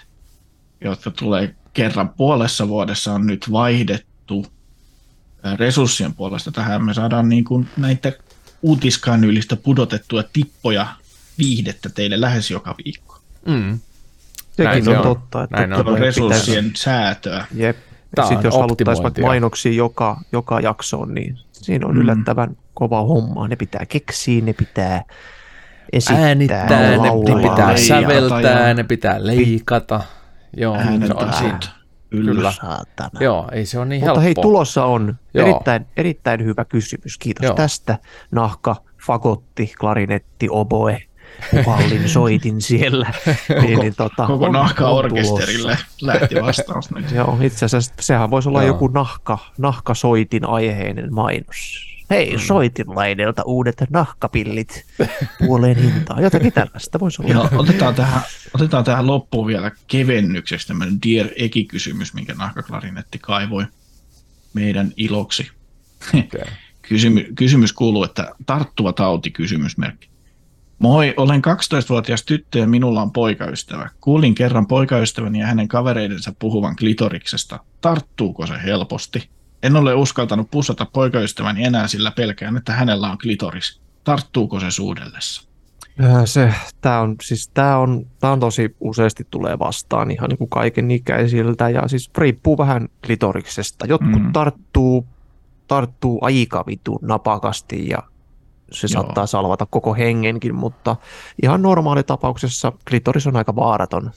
jotka tulee kerran puolessa vuodessa, on nyt vaihdettu resurssien puolesta tähän. Me saadaan niin kuin näitä uutiskanylistä pudotettua tippoja viihdettä teille lähes joka viikko. Mm. näin Sekin se on, on. totta. Että Näin on. on resurssien pitäisi- säätöä. Jep. Tää Sitten jos haluttaisiin vaikka mainoksia joka, joka jaksoon, niin siinä on Mm. yllättävän kova homma. Ne pitää keksiä, ne pitää esittää, Äänittää, ne, laulaa. ne pitää leikata säveltää, ja- ne pitää leikata. Joo, se on siinä. Kyllä. Kyllä. Saatana. Joo, ei se ole niin Mutta hei, helppoa. tulossa on Joo. erittäin, erittäin hyvä kysymys. Kiitos Joo. tästä. Nahka, fagotti, klarinetti, oboe, puhallin, soitin siellä. niin, niin, tota, Koko on- nahka on orkesterille lähti vastaus. Joo, itse asiassa sehän voisi olla Joo. joku nahka, nahkasoitin aiheinen mainos. Hei, Mm. soitinlaineelta uudet nahkapillit puoleen hintaan. Jotakin tällaista voisi olla. Ja otetaan tähän, otetaan tähän loppuun vielä kevennykseksi tämmöinen Dear Eki-kysymys, minkä nahkaklarinetti kaivoi meidän iloksi. Okei. Kysymy, kysymys kuuluu, että tarttuva tauti kysymysmerkki. Moi, olen 12-vuotias tyttö ja minulla on poikaystävä. Kuulin kerran poikaystäväni ja hänen kavereidensa puhuvan klitoriksesta. Tarttuuko se helposti? En ole uskaltanut pussata poikaystäväni enää sillä pelkään, että hänellä on klitoris. Tarttuuko se suudellessa? Äh, Se, tämä on, siis tää on, tää on tosi useasti tulee vastaan ihan niin kuin kaiken ikäisiltä ja siis riippuu vähän klitoriksesta. Jotkut Mm. tarttuu, tarttuu aika vitun napakasti ja se. Joo. saattaa salvata koko hengenkin, mutta ihan normaali tapauksessa klitoris on aika vaaraton,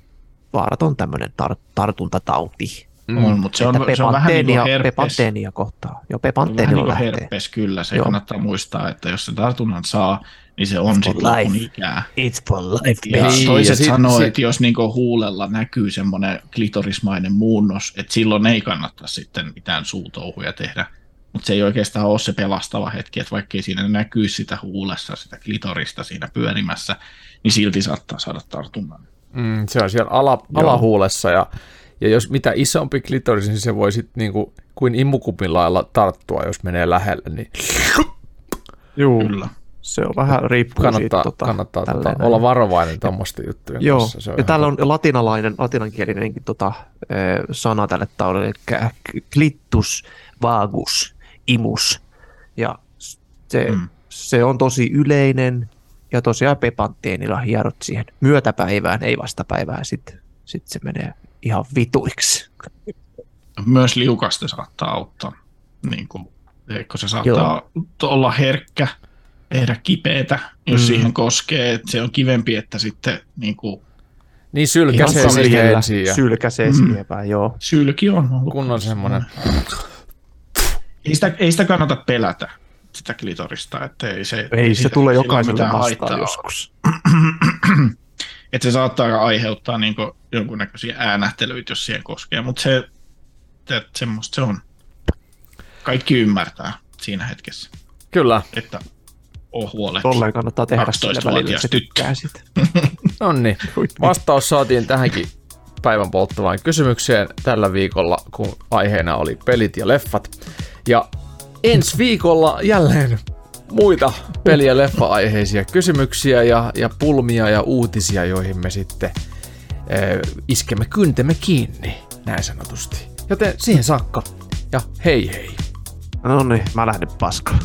vaaraton tämmöinen tar- tartuntatauti. Mm. On, mutta se on, se on vähän niin kuin pepanteenia, herpes. pepanteenia kohtaa. Joo, Vähän pepanteenilla niin kuin lähtee. herpes kyllä, se Joo. kannattaa muistaa, että jos se tartunnan saa, niin se on sitten lopun ikää. It's for life, Ja toiset ja sanoo, sit- että jos niinku huulella näkyy semmoinen klitorismainen muunnos, että silloin ei kannata sitten mitään suutouhuja tehdä. Mutta se ei oikeastaan ole se pelastava hetki, että vaikkei siinä näkyy sitä huulessa, sitä klitorista siinä pyörimässä, niin silti saattaa saada tartunnan. Mm, se on siellä ala, alahuulessa ja, ja jos mitä isompi klitoris, niin se voi sitten niinku, kuin imukupin lailla tarttua, jos menee lähelle, niin Juu, Kyllä. se on vähän riippuu kannattaa, siitä. Tota, kannattaa tota, olla varovainen tuommoisten juttujen Joo, kanssa. Se on ja täällä on latinalainen, latinankielinenkin tota, sana tälle taudille, eli clittus vagus imus. Ja se, Mm. mm. se on tosi yleinen, ja tosiaan pepantteenilla hierot siihen myötäpäivään, ei vastapäivään, sitten sit se menee ihan vituiksi. Myös liukaste saattaa auttaa. Niin kuin, kun se saattaa olla herkkä, tehdä kipeätä, jos Mm. siihen koskee. että se on kivempi, että sitten niin kuin, Niin sylkäsee siihen ensin ja Sylkäsee Mm. siihen päin, joo. sylki on ollut. kunnon semmoinen. Ei sitä, ei sitä kannata pelätä, sitä klitorista. Että ei se, Ei, se ole jokaiselle mitään vastaan joskus. Että se saattaa aiheuttaa niin jonkunnäköisiä äänähtelyitä, jos siihen koskee, mutta se, se, semmoista se on. Kaikki ymmärtää siinä hetkessä, Kyllä, että on huolehti. Tolleen kannattaa tehdä sille välillä, 12-vuotias että se tykkää sitä. no niin. Vastaus saatiin tähänkin päivän polttavaan kysymykseen tällä viikolla, kun aiheena oli pelit ja leffat. Ja ensi viikolla jälleen muita peli- ja leffa-aiheisia kysymyksiä ja, ja pulmia ja uutisia, joihin me sitten iskemme kyntemme kiinni, näin sanotusti. Joten siihen saakka ja hei hei! No niin, mä lähden paskaan.